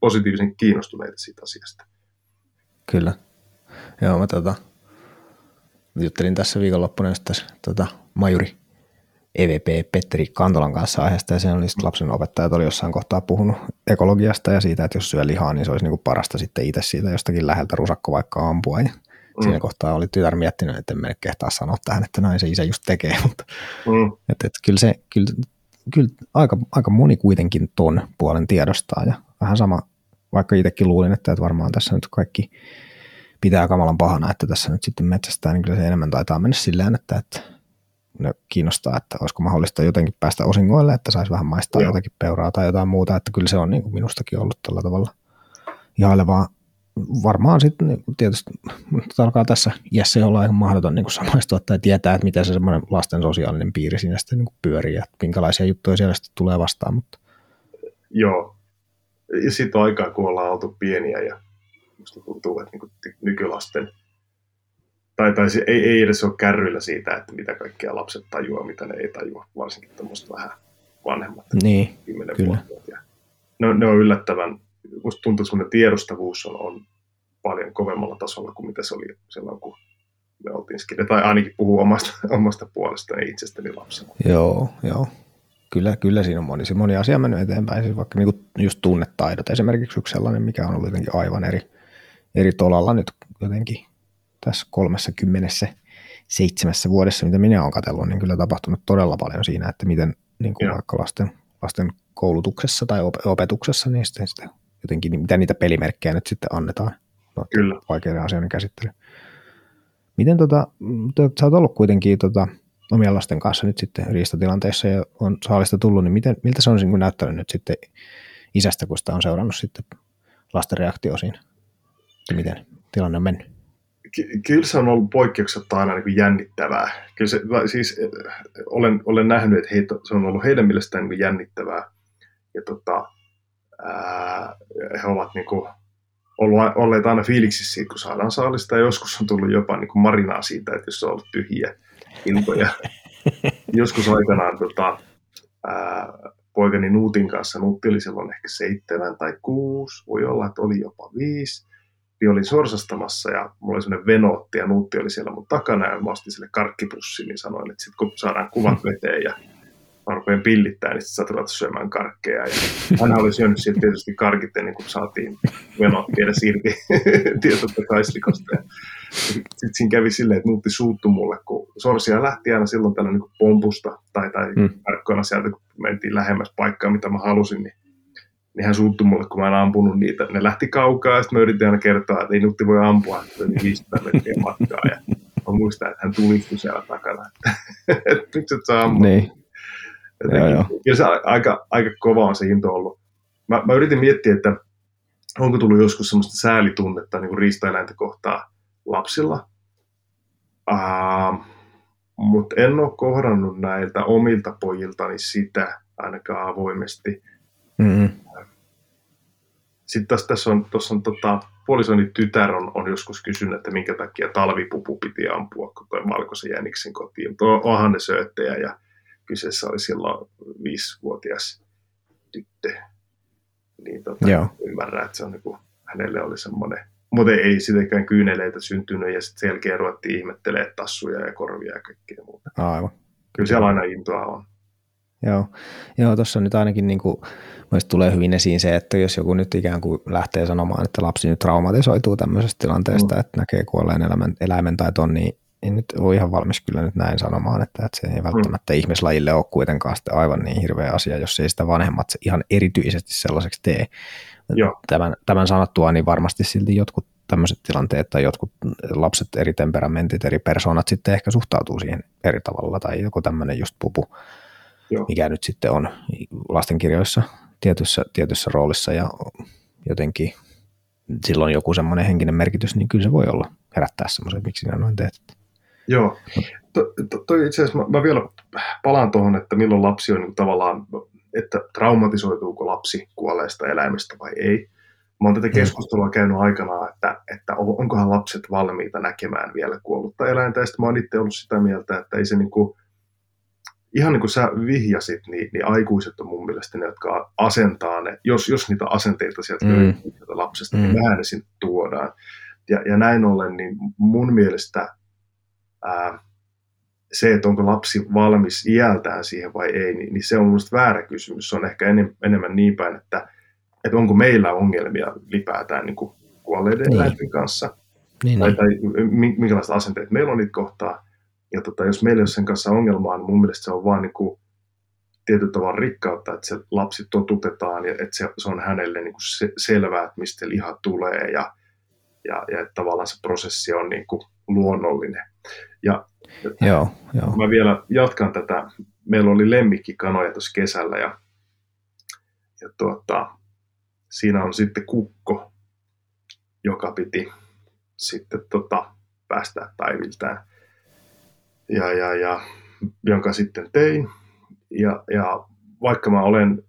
positiivisen kiinnostuneita siitä asiasta. Kyllä. Joo, mä tota, juttelin tässä viikonloppuna just tässä tota, majuri EVP Petteri Kantolan kanssa aiheesta, ja sen oli lapsen opettajat oli jossain kohtaa puhunut ekologiasta ja siitä, että jos syö lihaa, niin se olisi niinku parasta sitten itse siitä jostakin läheltä rusakko vaikka ampua. Ja mm. siinä kohtaa oli tytär miettinyt, että en mene kehtaa sanoa tähän, että näin se isä just tekee, <laughs> mutta mm. että, että kyllä se, kyllä, kyllä aika, aika moni kuitenkin ton puolen tiedostaa ja vähän sama, vaikka itsekin luulin, että, että varmaan tässä nyt kaikki pitää kamalan pahana, että tässä nyt sitten metsästää, niin kyllä se enemmän taitaa mennä silleen, että, että ne kiinnostaa, että olisiko mahdollista jotenkin päästä osingoille, että saisi vähän maistaa Joo. jotakin peuraa tai jotain muuta, että kyllä se on niin kuin minustakin ollut tällä tavalla ihailevaa. Varmaan sitten niin tietysti alkaa tässä iässä olla ihan mahdoton niin samaistua tai tietää, että miten se semmoinen lasten sosiaalinen piiri siinä sitten niin pyörii ja minkälaisia juttuja siellä sitten tulee vastaan. Mutta. Joo, ja sitten aikaa, kun ollaan oltu pieniä ja musta tuntuu, että niin nykylasten tai, tai se ei, ei edes ole kärryillä siitä, että mitä kaikkia lapset tajuaa, mitä ne ei tajua, varsinkin tämmöistä vähän vanhemmat, niin, kyllä. Ne, ne, on yllättävän, musta tuntuu, että tiedostavuus on, on paljon kovemmalla tasolla kuin mitä se oli silloin, kun me oltiin skide, tai ainakin puhuu omasta, <laughs> omasta puolestani itsestäni lapsena. Joo, joo. Kyllä, kyllä siinä on moni, moni asia mennyt eteenpäin, siis vaikka niinku just tunnetaidot esimerkiksi yksi sellainen, mikä on ollut jotenkin aivan eri, eri tolalla nyt jotenkin tässä kolmessa kymmenessä seitsemässä vuodessa, mitä minä olen katsellut, niin kyllä tapahtunut todella paljon siinä, että miten niin kuin vaikka lasten, lasten koulutuksessa tai opetuksessa, niin sitten, sitten jotenkin, niin mitä niitä pelimerkkejä nyt sitten annetaan. No, kyllä. Vaikeiden asioiden käsittely. Miten tota, sä oot ollut kuitenkin tota, omien lasten kanssa nyt sitten riistatilanteessa ja on saalista tullut, niin miten, miltä se on niin näyttänyt nyt sitten isästä, kun sitä on seurannut sitten lasten reaktio siinä? Miten tilanne on mennyt? kyllä se on ollut poikkeuksetta aina niin kuin jännittävää. Kyllä se, siis, olen, olen nähnyt, että heitä, se on ollut heidän mielestään niin kuin jännittävää. Ja tota, ää, he ovat niin kuin, ollut, olleet aina fiiliksissä siitä, kun saadaan saalista. Ja joskus on tullut jopa niin kuin marinaa siitä, että jos on ollut tyhjiä iltoja. <laughs> joskus aikanaan tota, ää, poikani Nuutin kanssa, Nuutti oli silloin ehkä seitsemän tai kuusi, voi olla, että oli jopa viisi niin olin sorsastamassa ja mulla oli sellainen venootti ja Nuutti oli siellä mun takana ja mä ostin sille karkkipussi, niin sanoin, että sitten kun saadaan kuvat <laughs> veteen ja mä rupean pillittää, niin sitten sä syömään karkkeja. Ja hän oli syönyt siitä tietysti karkit ennen kuin saatiin venootti edes irti <laughs> tietotta kaislikosta. Sitten siinä kävi silleen, että Nuutti suuttu mulle, kun sorsia lähti aina silloin tällä niin pompusta tai, tai mm. tarkkoina sieltä, kun mentiin lähemmäs paikkaa, mitä mä halusin, niin niin hän suuttui mulle, kun mä en ampunut niitä. Ne lähti kaukaa ja sitten mä yritin aina kertoa, että ei Nutti voi ampua, että oli 500 metriä matkaa. Ja mä muistan, että hän tulistui siellä takana, että <laughs> miksi et saa ampua. Niin. Joo, joo. Kyllä se aika, aika kova on se into ollut. Mä, mä yritin miettiä, että onko tullut joskus semmoista säälitunnetta niin riistaeläintä kohtaa lapsilla. Uh, mutta en ole kohdannut näiltä omilta pojiltani sitä ainakaan avoimesti. Mm-hmm. Sitten tässä, tässä on, tuossa on tota, puolisoni tytär on, on joskus kysynyt, että minkä takia talvipupu piti ampua, kun toi valkoisen jäniksen kotiin. Tuo onhan ne sööttejä ja kyseessä oli silloin viisivuotias tyttö. Niin tota, Joo. ymmärrän, että se on niin kuin, hänelle oli semmoinen, mutta ei sitäkään kyyneleitä syntynyt ja sitten selkeä ruvettiin ihmettelemään tassuja ja korvia ja kaikkea muuta. Aivan. Kyllä siellä aina intoa on. Joo, Joo tuossa nyt ainakin niin kuin, tulee hyvin esiin se, että jos joku nyt ikään kuin lähtee sanomaan, että lapsi nyt traumatisoituu tämmöisestä tilanteesta, mm. että näkee kuolleen eläimen, eläimen tai ton, niin en nyt ole ihan valmis kyllä nyt näin sanomaan, että, että se ei välttämättä mm. ihmislajille ole kuitenkaan sitten aivan niin hirveä asia, jos ei sitä vanhemmat ihan erityisesti sellaiseksi tee. Joo. Tämän, tämän sanottua, niin varmasti silti jotkut tämmöiset tilanteet tai jotkut lapset, eri temperamentit, eri persoonat sitten ehkä suhtautuu siihen eri tavalla tai joku tämmöinen just pupu, Joo. mikä nyt sitten on lastenkirjoissa tietyssä, tietyssä roolissa ja jotenkin silloin joku semmoinen henkinen merkitys, niin kyllä se voi olla herättää semmoisen, miksi sinä noin teet. Joo. To, to, toi itse asiassa mä, mä vielä palaan tuohon, että milloin lapsi on niin tavallaan, että traumatisoituuko lapsi kuolleesta eläimestä vai ei. Mä oon tätä mm. keskustelua käynyt aikanaan, että, että onkohan lapset valmiita näkemään vielä kuollutta eläintä. Ja sitten mä oon itse ollut sitä mieltä, että ei se niin kuin, ihan niin kuin sä vihjasit, niin, niin aikuiset on mun mielestä ne, jotka asentaa ne, jos, jos niitä asenteita sieltä mm. löytyy lapsesta, niin mm. niin vähän ne sinne tuodaan. Ja, ja näin ollen, niin mun mielestä ää, se, että onko lapsi valmis iältään siihen vai ei, niin, niin se on minusta väärä kysymys. Se on ehkä enem, enemmän niin päin, että, että onko meillä ongelmia ylipäätään niin kuin kuolleiden niin. eläinten kanssa. Niin, tai, niin. tai minkälaiset asenteet meillä on niitä kohtaa. Ja tota, jos meillä ei ole sen kanssa ongelmaa, niin mun mielestä se on vaan niin kuin tietyllä tavalla rikkautta, että se lapsi totutetaan ja että se, se on hänelle niin kuin se, selvää, että mistä liha tulee ja, ja, ja että tavallaan se prosessi on niin kuin luonnollinen. Ja joo, joo. mä vielä jatkan tätä. Meillä oli lemmikkikanoja tuossa kesällä ja, ja tuota, siinä on sitten kukko, joka piti sitten tota, päästää päiviltään. Ja, ja, ja, jonka sitten tein. Ja, ja vaikka mä olen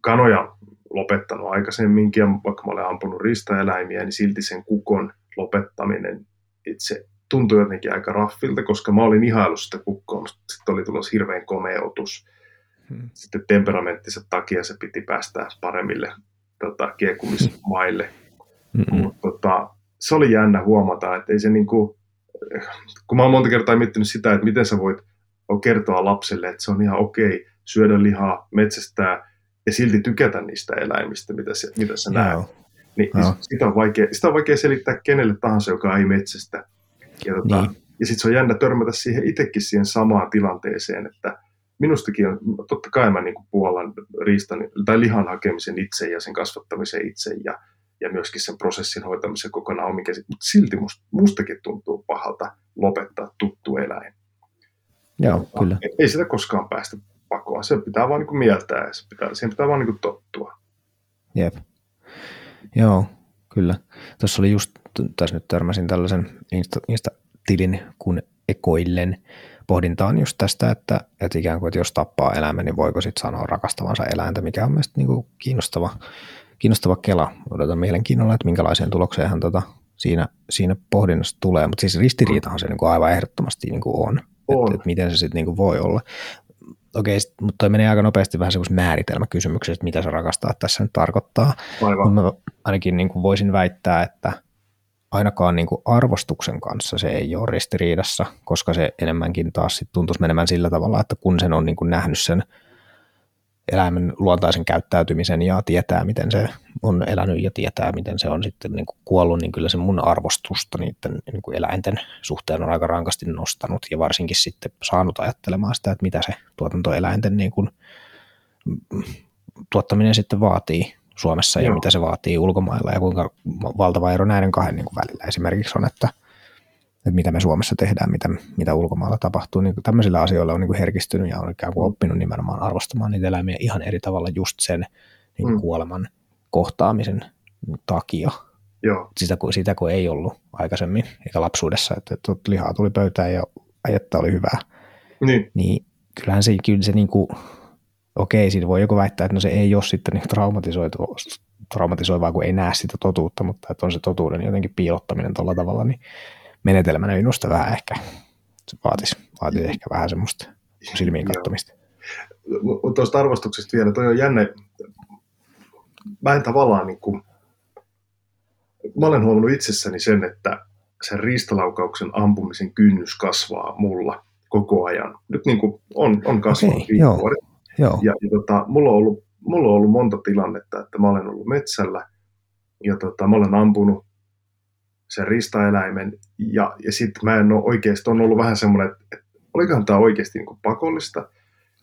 kanoja lopettanut aikaisemminkin, ja vaikka mä olen ampunut ristaeläimiä, niin silti sen kukon lopettaminen itse tuntui jotenkin aika raffilta, koska mä olin ihaillut sitä kukkoa, mutta sitten oli tulossa hirveän komeutus. Hmm. Sitten temperamenttinsa takia se piti päästä paremmille tota, kiekumismaille. Hmm. Mutta tota, se oli jännä huomata, että ei se niinku, kun mä oon monta kertaa miettinyt sitä, että miten sä voit kertoa lapselle, että se on ihan okei syödä lihaa, metsästää ja silti tykätä niistä eläimistä, mitä, se, mitä sä näet. Niin, no. sitä, on vaikea, sitä on vaikea selittää kenelle tahansa, joka ei metsästä. Ja, tota, niin. ja sitten se on jännä törmätä siihen itsekin siihen samaan tilanteeseen, että minustakin on, totta kai mä niin puolan riistan tai lihan hakemisen itse ja sen kasvattamisen itse ja, ja myöskin sen prosessin hoitamisen kokonaan omin käsin, mutta silti must, mustakin tuntuu pahalta lopettaa tuttu eläin. Joo, ja, kyllä. Ei sitä koskaan päästä pakoon, se pitää vaan niin mieltää ja se pitää, siihen pitää vaan niin tottua. Jep. Joo, kyllä. Tuossa oli just, tässä nyt törmäsin tällaisen Insta, Insta-tilin kuin Ekoillen pohdintaan just tästä, että, että ikään kuin, että jos tappaa eläimen, niin voiko sitten sanoa rakastavansa eläintä, mikä on mielestäni niin kuin kiinnostava, kiinnostava kela. Odotan mielenkiinnolla, että minkälaiseen tulokseen hän tota, siinä, siinä pohdinnassa tulee, mutta siis ristiriitahan se niin kuin aivan ehdottomasti niin kuin on, on. Että, että miten se sitten niin voi olla okei, sit, mutta toi menee aika nopeasti vähän semmoisen määritelmäkysymyksestä, että mitä se rakastaa tässä nyt tarkoittaa. Aivan. Mä ainakin niin kuin voisin väittää, että ainakaan niin kuin arvostuksen kanssa se ei ole ristiriidassa, koska se enemmänkin taas sit tuntuisi menemään sillä tavalla, että kun sen on niin kuin nähnyt sen – eläimen luontaisen käyttäytymisen ja tietää, miten se on elänyt ja tietää, miten se on sitten niin kuin kuollut, niin kyllä se mun arvostusta niiden niin kuin eläinten suhteen on aika rankasti nostanut ja varsinkin sitten saanut ajattelemaan sitä, että mitä se tuotantoeläinten niin kuin, tuottaminen sitten vaatii Suomessa Joo. ja mitä se vaatii ulkomailla ja kuinka valtava ero näiden kahden niin kuin välillä esimerkiksi on, että että mitä me Suomessa tehdään, mitä, mitä ulkomailla tapahtuu. Niin tämmöisillä asioilla on niin kuin herkistynyt ja on ikään kuin oppinut nimenomaan arvostamaan niitä eläimiä ihan eri tavalla just sen niin kuin mm. kuoleman kohtaamisen takia. Joo. Sitä, kun, sitä kun ei ollut aikaisemmin, eikä lapsuudessa, että, että lihaa tuli pöytään ja ajetta oli hyvää. Niin. niin kyllähän se, kyllä se niin kuin, okei, siinä voi joku väittää, että no se ei ole sitten niin traumatisoivaa, kun ei näe sitä totuutta, mutta että on se totuuden jotenkin piilottaminen tuolla tavalla, niin menetelmänä minusta vähän ehkä se vaatisi, vaatisi ehkä vähän semmoista silmiin kattomista. Tuosta arvostuksesta vielä, toi on jänne. Mä en tavallaan niin kuin, mä olen huomannut itsessäni sen, että sen riistalaukauksen ampumisen kynnys kasvaa mulla koko ajan. Nyt niin kuin on, on kasvanut okay, joo, joo. Ja, ja tota, mulla, on ollut, mulla on ollut monta tilannetta, että mä olen ollut metsällä ja tota, mä olen ampunut sen ristaeläimen, ja, ja sitten mä en ole oikeasti, on ollut vähän semmoinen, että, olikohan tämä oikeasti niin kuin pakollista,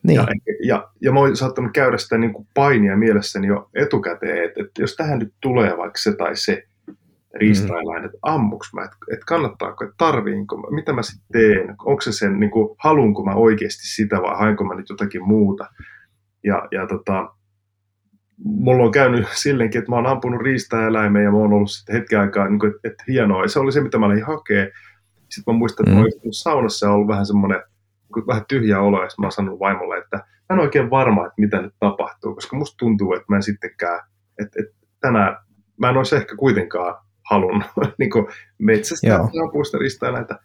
niin. Ja, ja, ja mä oon saattanut käydä sitä niin kuin painia mielessäni jo etukäteen, että, että jos tähän nyt tulee vaikka se tai se riistaeläin, mm. että ammuks mä, että, että kannattaako, että tarviinko, mitä mä sitten teen, onko se sen, niin kuin, halunko mä oikeasti sitä vai haenko mä nyt jotakin muuta. Ja, ja tota, mulla on käynyt <laughs> silleenkin, että mä oon ampunut riistaeläimen ja mä oon ollut sitten hetken aikaa, niin kuin, että, että hienoa. Ja se oli se, mitä mä olin hakea. Sitten mä muistan, että mm. mä olin saunassa ja ollut vähän semmoinen vähän tyhjä olo, ja mä oon sanonut vaimolle, että mä en oikein varma, että mitä nyt tapahtuu, koska musta tuntuu, että mä en sittenkään, että, että tänään mä en olisi ehkä kuitenkaan halunnut <laughs> niin metsästä ja puusta ristaeläintä.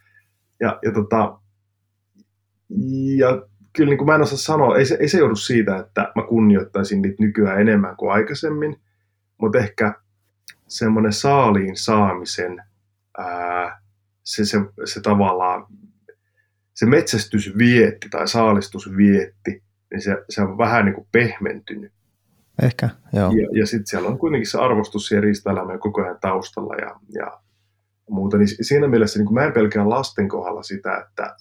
Ja, ja, tota, ja kyllä niin kuin mä en osaa sanoa, ei se, ei se joudu siitä, että mä kunnioittaisin niitä nykyään enemmän kuin aikaisemmin, mutta ehkä semmoinen saaliin saamisen, ää, se, se, se tavallaan, se metsästysvietti tai saalistusvietti, niin se, se on vähän niin kuin pehmentynyt. Ehkä, joo. Ja, ja sitten siellä on kuitenkin se arvostus siihen riistaelämään koko ajan taustalla ja, ja muuta. Niin siinä mielessä niin mä en pelkää lasten kohdalla sitä, että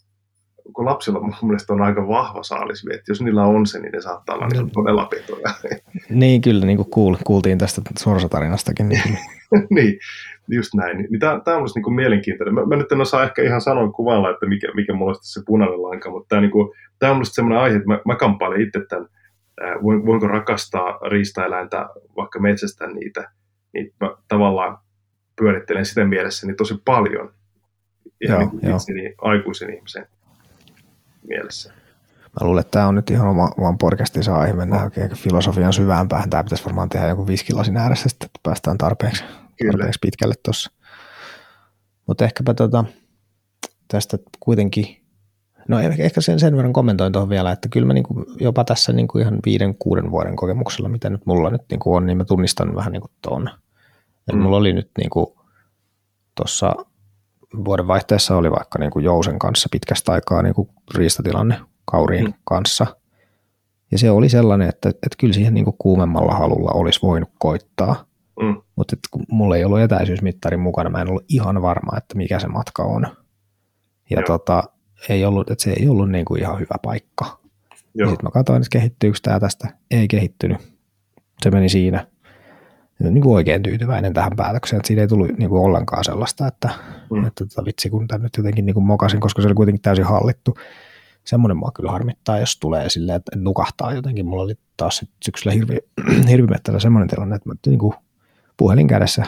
kun lapsilla mun mielestä on aika vahva saalisvietti. Jos niillä on se, niin ne saattaa olla niin todella petoja. <laughs> niin, kyllä, niin kuin kuul, kuultiin tästä sorsatarinastakin. Niin, <laughs> niin just näin. Niin, tämä, tämä on minusta niin mielenkiintoinen. Mä, mä, nyt en osaa ehkä ihan sanoa kuvalla, että mikä, mikä mulla on se punainen lanka, mutta tämä, niin kuin, tämä on minusta sellainen aihe, että mä, mä kamppailen itse tämän, voinko rakastaa riistaeläintä, vaikka metsästä niitä, niin mä tavallaan pyörittelen sitä mielessäni tosi paljon. Ja joo, niin itseni aikuisen ihmisen mielessä. Mä luulen, että tämä on nyt ihan oma, oman podcastinsa aihe. Mennään oikein filosofian syvään päähän. Tämä pitäisi varmaan tehdä joku viskilasin ääressä, että päästään tarpeeksi, tarpeeksi pitkälle tuossa. Mutta ehkäpä tota, tästä kuitenkin, no ehkä sen, sen verran kommentoin tuohon vielä, että kyllä mä niinku jopa tässä niinku ihan viiden, kuuden vuoden kokemuksella, mitä nyt mulla nyt niinku on, niin mä tunnistan vähän niinku tuon. Mm. Mulla oli nyt niinku tuossa vuoden vaihteessa oli vaikka niin kuin Jousen kanssa pitkästä aikaa niin kuin riistatilanne kauriin mm. kanssa. Ja se oli sellainen, että, että kyllä siihen niin kuin kuumemmalla halulla olisi voinut koittaa. Mm. Mutta kun mulla ei ollut etäisyysmittarin mukana, mä en ollut ihan varma, että mikä se matka on. Ja tota, ei ollut, että se ei ollut niin kuin ihan hyvä paikka. Sitten mä katsoin, että kehittyykö tämä tästä. Ei kehittynyt. Se meni siinä niin kuin oikein tyytyväinen tähän päätökseen, että siinä ei tullut niin kuin ollenkaan sellaista, että, mm. että tota, vitsi kun tämä nyt jotenkin niin kuin mokasin, koska se oli kuitenkin täysin hallittu. Semmoinen mua kyllä harmittaa, jos tulee silleen, että nukahtaa jotenkin. Mulla oli taas syksyllä hirvi, <clears throat> hirvimettällä semmoinen tilanne, että mä niin kuin puhelin kädessä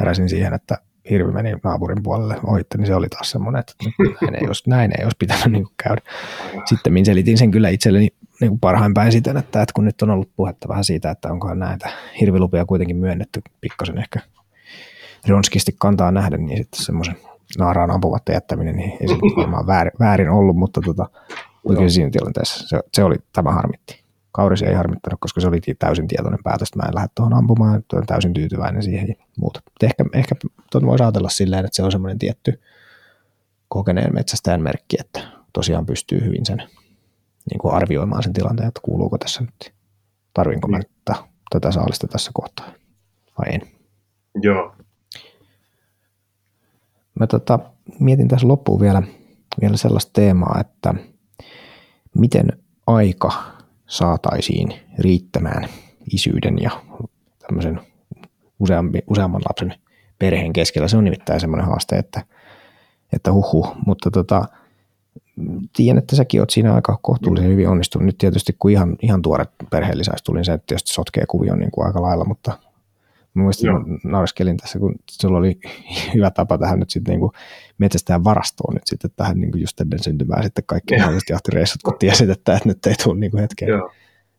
heräsin siihen, että hirvi meni naapurin puolelle ohitte, niin se oli taas semmoinen, että näin ei olisi, näin ei olisi pitänyt niin kuin käydä. Sitten minä selitin sen kyllä itselleni niin parhain päin siten, että, että kun nyt on ollut puhetta vähän siitä, että onkohan näitä hirvilupia kuitenkin myönnetty pikkasen ehkä ronskisti kantaa nähden, niin sitten semmoisen naaraan ampuvatta jättäminen, niin ei se varmaan väärin, väärin ollut, mutta tota, kyllä siinä tilanteessa se, se, oli, tämä harmitti. Kaurisi ei harmittanut, koska se oli täysin tietoinen päätös, että mä en lähde tuohon ampumaan, että olen täysin tyytyväinen siihen ja muuta. Mutta ehkä, ehkä tuon voisi ajatella silleen, että se on semmoinen tietty kokeneen metsästäjän merkki, että tosiaan pystyy hyvin sen niin kuin arvioimaan sen tilanteen, että kuuluuko tässä nyt, tarvinko mä nyt tätä saalista tässä kohtaa vai en. Joo. Mä tota, mietin tässä loppuun vielä, vielä sellaista teemaa, että miten aika saataisiin riittämään isyyden ja tämmöisen useampi, useamman lapsen perheen keskellä. Se on nimittäin semmoinen haaste, että, että huhu, mutta tota, tiedän, että säkin oot siinä aika kohtuullisen hyvin onnistunut. Nyt tietysti kun ihan, ihan tuoret perheellisäys tuli, niin se tietysti sotkee kuvion niin kuin aika lailla, mutta Mielestäni naureskelin tässä, kun sulla oli <laughs> hyvä tapa tähän nyt sitten niin metsästään varastoon nyt sitten tähän niin kuin just ennen syntymää sitten kaikki mahdolliset jahtireissut, kun tiesit, että nyt ei tule niin kuin hetkeen,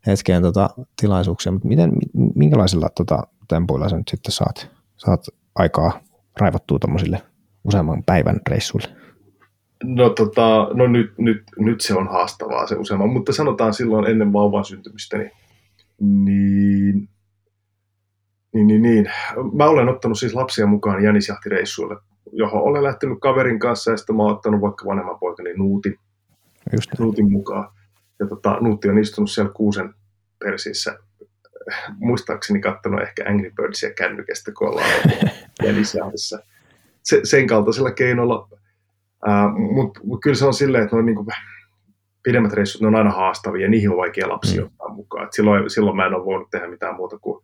hetkeen tota, tilaisuuksia. Mutta miten, minkälaisilla tota, tempuilla sä nyt sitten saat, saat aikaa raivattua tuommoisille useamman päivän reissuille? No, tota, no nyt, nyt, nyt, se on haastavaa se useamman, mutta sanotaan silloin ennen vauvan syntymistä, niin, niin niin, niin, niin. Mä olen ottanut siis lapsia mukaan jänisjahtireissuille, johon olen lähtenyt kaverin kanssa ja sitten mä oon ottanut vaikka vanhemman poikani Nuutin, Just Nuutin mukaan. Ja tota, Nuutti on istunut siellä kuusen persiissä muistaakseni katsonut ehkä Angry Birdsia kännykästä, kun ollaan <laughs> jänisjahdissa. se, sen kaltaisella keinolla. Mutta mut kyllä se on silleen, että noin niin kuin, pidemmät reissut ne on aina haastavia ja niihin on vaikea lapsi mm. ottaa mukaan. Et silloin, silloin mä en ole voinut tehdä mitään muuta kuin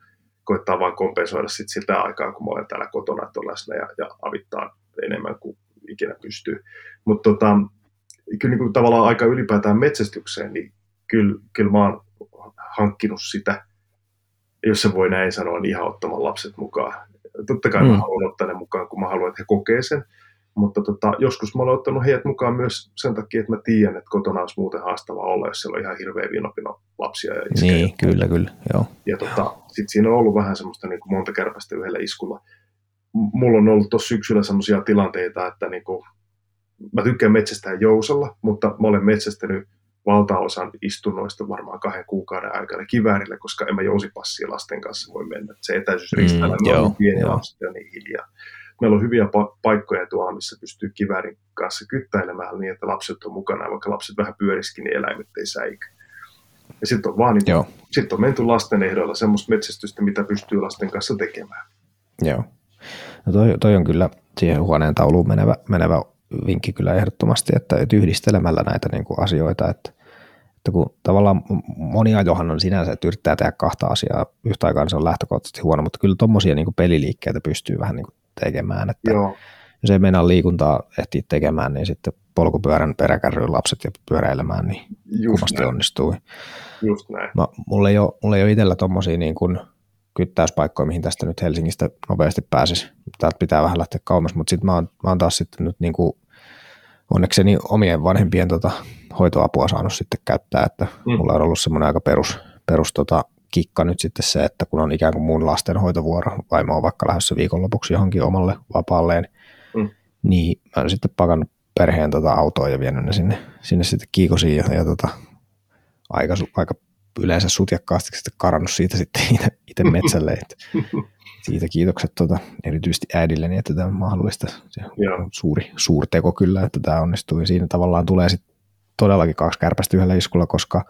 koittaa vain kompensoida sit sitä aikaa, kun mä olen täällä kotona, että on läsnä ja, ja avittaa enemmän kuin ikinä pystyy. Mutta tota, kyllä niin kuin tavallaan aika ylipäätään metsästykseen, niin kyllä, kyllä mä oon hankkinut sitä, jos se voi näin sanoa, niin ihan ottamaan lapset mukaan. Totta kai mm. mä haluan ottaa ne mukaan, kun mä haluan, että he kokee sen, mutta tota, joskus mä olen ottanut heidät mukaan myös sen takia, että mä tiedän, että kotona olisi muuten haastavaa olla, jos siellä on ihan hirveä vinopino lapsia ja iskejä. Niin, kyllä, kyllä, joo. Ja tota, sitten siinä on ollut vähän semmoista niin kuin monta kärpästä yhdellä iskulla. Mulla on ollut tuossa syksyllä semmoisia tilanteita, että niin kuin, mä tykkään metsästää jousalla, mutta mä olen metsästänyt valtaosan istunnoista varmaan kahden kuukauden aikana kiväärillä, koska en mä jousipassia lasten kanssa voi mennä. Se etäisyys mm, on pieni lapset ja niin hiljaa meillä on hyviä pa- paikkoja tuolla, missä pystyy kiväärin kanssa kyttäilemään niin, että lapset on mukana, ja vaikka lapset vähän pyöriskin, niin eläimet ei säiky. Ja sitten on vaan niin, sit on menty lasten ehdoilla semmoista metsästystä, mitä pystyy lasten kanssa tekemään. Joo. No toi, toi on kyllä siihen huoneen tauluun menevä, menevä vinkki kyllä ehdottomasti, että, että yhdistelemällä näitä niin kuin asioita, että, että kun tavallaan moni ajohan on sinänsä, että yrittää tehdä kahta asiaa yhtä aikaa, niin se on lähtökohtaisesti huono, mutta kyllä tuommoisia niin peliliikkeitä pystyy vähän niin kuin tekemään. Että Joo. Jos ei mennä liikuntaa ehtiä tekemään, niin sitten polkupyörän peräkärryyn lapset ja pyöräilemään, niin Just kummasti näin. onnistuu. Just näin. Mä, mulla, ei ole, mulla ei ole itsellä tuommoisia niin kuin kyttäyspaikkoja, mihin tästä nyt Helsingistä nopeasti pääsisi. Täältä pitää vähän lähteä kauemmas, mutta sitten mä, oon, mä oon taas sitten nyt niin kuin onnekseni omien vanhempien tota, hoitoapua saanut sitten käyttää, että mm. mulla on ollut semmoinen aika perus, perus tota, kikka nyt sitten se, että kun on ikään kuin mun lastenhoitovuoro, vaimo on vaikka lähdössä viikonlopuksi johonkin omalle vapaalleen, mm. niin mä olen sitten pakannut perheen tota autoa ja vienyt ne sinne, sinne sitten kiikosiin ja, ja tota, aika, aika yleensä sutjakkaasti sitten karannut siitä sitten <laughs> itse metsälle. Että <laughs> siitä kiitokset tota, erityisesti äidilleni, että tämä on mahdollista. Se on suuri, suurteko kyllä, että tämä onnistui. Siinä tavallaan tulee sitten todellakin kaksi kärpästä yhdellä iskulla, koska –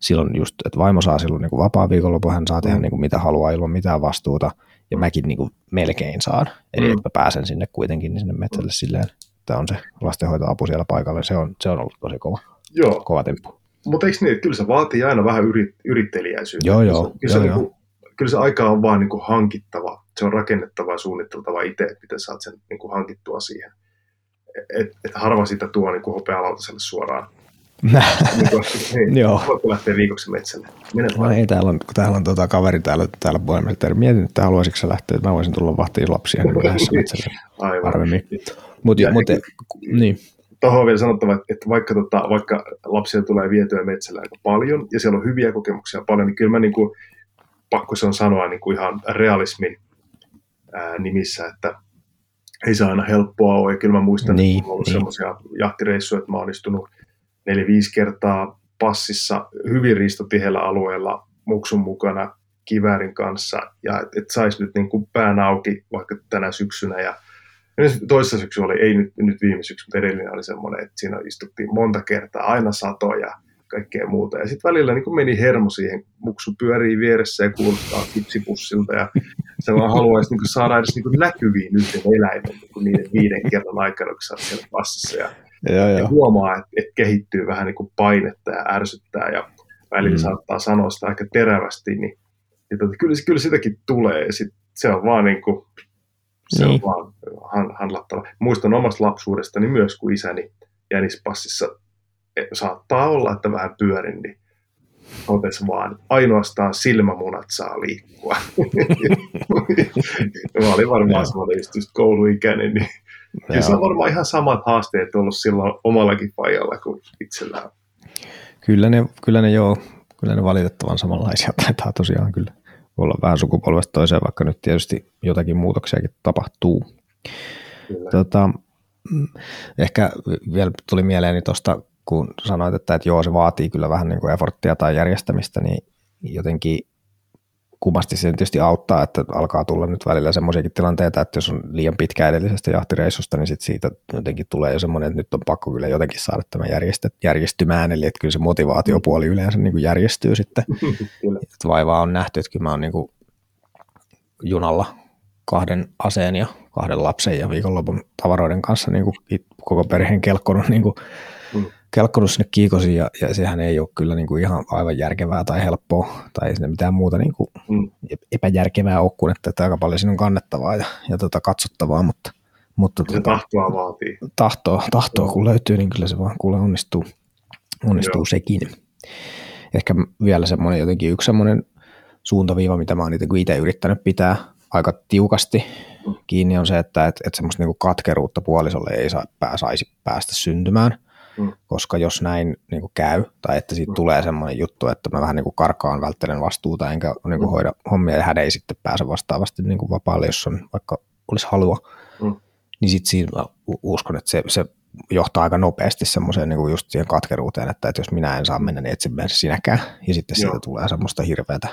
silloin just, että vaimo saa silloin niin kuin vapaa viikonloppu, hän saa tehdä mm. niin kuin mitä haluaa ilman mitään vastuuta, ja mäkin niin kuin melkein saan. Eli mm. että mä pääsen sinne kuitenkin niin sinne metsälle mm. silleen, että on se lastenhoitoapu siellä paikalla, se on, se on ollut tosi kova, joo. kova temppu. Mutta eikö niin, että kyllä se vaatii aina vähän yrit, yrittelijäisyyttä. Joo, joo. Kyllä, se, joo. Niin kuin, kyllä se aika on vaan niin kuin hankittava, se on rakennettava ja suunniteltava itse, että miten saat sen niin kuin hankittua siihen. Että et harva sitä tuo niin kuin hopealautaselle suoraan niin <laughs> Joo. Voitko lähteä viikoksi metsälle? no ei, täällä on, kun täällä on tuota kaveri täällä, täällä puhelimessa. Mietin, että haluaisitko sä lähteä, että mä voisin tulla vahtiin lapsia niin lähdössä metsälle. Aivan. Harvemmin. Mut, mut, niin. Tuohon on vielä sanottava, että vaikka, tota, vaikka lapsia tulee vietyä metsällä aika paljon, ja siellä on hyviä kokemuksia paljon, niin kyllä mä niin kuin, pakko se on sanoa niin kuin ihan realismin ää, nimissä, että ei se aina helppoa ole. Ja kyllä mä muistan, niin, että on ollut niin. semmoisia jahtireissuja, että mä oon istunut neljä-viisi kertaa passissa hyvin ristotiheellä alueella muksun mukana kiväärin kanssa ja että et saisi nyt niin kuin pään auki vaikka tänä syksynä ja toisessa syksy oli, ei nyt, nyt viime syksy, mutta edellinen oli semmoinen, että siinä istuttiin monta kertaa, aina satoja, kaikkea muuta. Ja sitten välillä niin meni hermo siihen, muksu pyörii vieressä ja kuulostaa kipsipussilta ja se vaan haluaisi niin saada edes niin näkyviin yhden eläimen niin niiden viiden kerran aikana, kun siellä passissa. Ja ja, ja. huomaa, että, että kehittyy vähän niin kuin painetta ja ärsyttää ja välillä mm. saattaa sanoa sitä aika terävästi, niin, niin tota, kyllä, kyllä sitäkin tulee ja sit se on vaan niin kuin, se niin. on vaan han, handlattava. Muistan omasta lapsuudestani myös, kun isäni jänispassissa e, saattaa olla, että vähän pyörin, niin totesi vaan, ainoastaan silmämunat saa liikkua. <laughs> <laughs> Mä olin varmaan semmoinen just kouluikäinen, niin Kyllä se on varmaan ihan samat haasteet ollut silloin omallakin pajalla kuin itsellään. Kyllä ne, kyllä ne joo, kyllä ne valitettavan samanlaisia <laughs> taitaa tosiaan kyllä olla vähän sukupolvesta toiseen, vaikka nyt tietysti jotakin muutoksiakin tapahtuu. Tota, mm, ehkä vielä tuli mieleeni tuosta, kun sanoit, että, että joo, se vaatii kyllä vähän niin kuin efforttia tai järjestämistä, niin jotenkin kummasti se tietysti auttaa, että alkaa tulla nyt välillä semmoisiakin tilanteita, että jos on liian pitkä edellisestä jahtireissusta, niin sit siitä jotenkin tulee jo semmoinen, että nyt on pakko kyllä jotenkin saada tämä järjestymään, eli että kyllä se motivaatiopuoli yleensä niin kuin järjestyy sitten. <laughs> Vaivaa on nähty, että kyllä mä oon niin kuin junalla kahden aseen ja kahden lapsen ja viikonlopun tavaroiden kanssa niin kuin koko perheen kelkkonut, niin kuin, mm. kelkkonut sinne kiikosiin ja, ja, sehän ei ole kyllä niin kuin ihan aivan järkevää tai helppoa tai ei mitään muuta niin kuin. Epäjärkevää ole kuin, että, aika paljon siinä on kannettavaa ja, ja tota katsottavaa, mutta, mutta se tota, tahtoa vaatii. Tahtoa, tahtoa kun löytyy, niin kyllä se vaan kuule onnistuu, onnistuu Joo. sekin. Ehkä vielä semmoinen jotenkin yksi semmoinen suuntaviiva, mitä mä oon itse yrittänyt pitää aika tiukasti kiinni on se, että et, et semmoista niinku katkeruutta puolisolle ei saa, pää, saisi päästä syntymään, mm. koska jos näin niinku käy, tai että siitä mm. tulee semmoinen juttu, että mä vähän niinku karkaan, välttelen vastuuta, enkä niinku mm. hoida hommia, ja hän ei sitten pääse vastaavasti niinku vapaalle, jos on vaikka olisi halua, mm. niin sitten siinä mä uskon, että se, se johtaa aika nopeasti semmoiseen niin just siihen katkeruuteen, että, että jos minä en saa mennä, niin et sinäkään. Ja sitten Joo. siitä tulee semmoista hirveätä,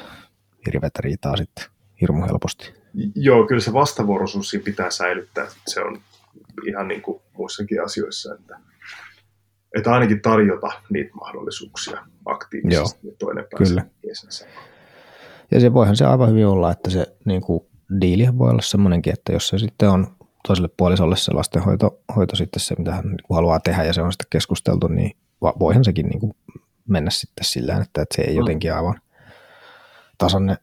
hirveätä riitaa sitten hirmu helposti. Joo, kyllä se vastavuoroisuus siinä pitää säilyttää. Se on ihan niin kuin muissakin asioissa, että, että ainakin tarjota niitä mahdollisuuksia aktiivisesti Joo, toinen kyllä. Ja se voihan se aivan hyvin olla, että se niin kuin, diili voi olla semmoinenkin, että jos se sitten on toiselle puolisolle se lastenhoito hoito sitten se, mitä hän niinku haluaa tehdä ja se on sitten keskusteltu, niin voihan sekin niin kuin mennä sitten sillä että, että se ei mm. jotenkin aivan tasanne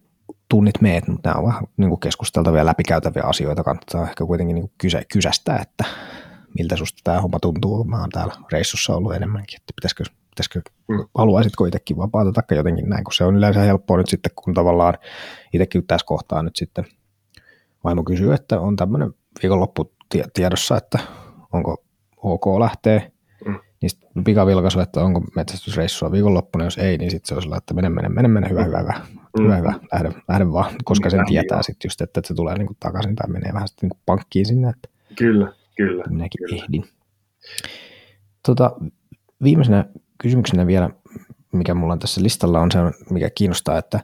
tunnit meet, mutta nämä on vähän niin kuin keskusteltavia läpikäytäviä asioita. Kannattaa ehkä kuitenkin niin kuin kyse, kysästä, että miltä susta tämä homma tuntuu. Mä oon täällä reissussa ollut enemmänkin, että pitäisikö, pitäisikö mm. haluaisitko itsekin vapaata taikka jotenkin näin, kun se on yleensä helppoa nyt sitten, kun tavallaan itsekin tässä kohtaa nyt sitten vaimo kysyy, että on tämmöinen viikonloppu tiedossa, että onko ok lähteä, mm. niin pikavilkaisu, että onko metsästysreissua viikonloppuna, jos ei, niin sitten se on sellainen, että mene, mene, mene, mene, hyvä, hyvä, hyvä, mm. hyvä, hyvä, lähde, lähde vaan, koska sen tietää sitten just, että, että se tulee niinku takaisin tai menee vähän sitten niinku pankkiin sinne, että kyllä, kyllä, minäkin kyllä. ehdin. Tota, viimeisenä kysymyksenä vielä, mikä mulla on tässä listalla, on se, mikä kiinnostaa, että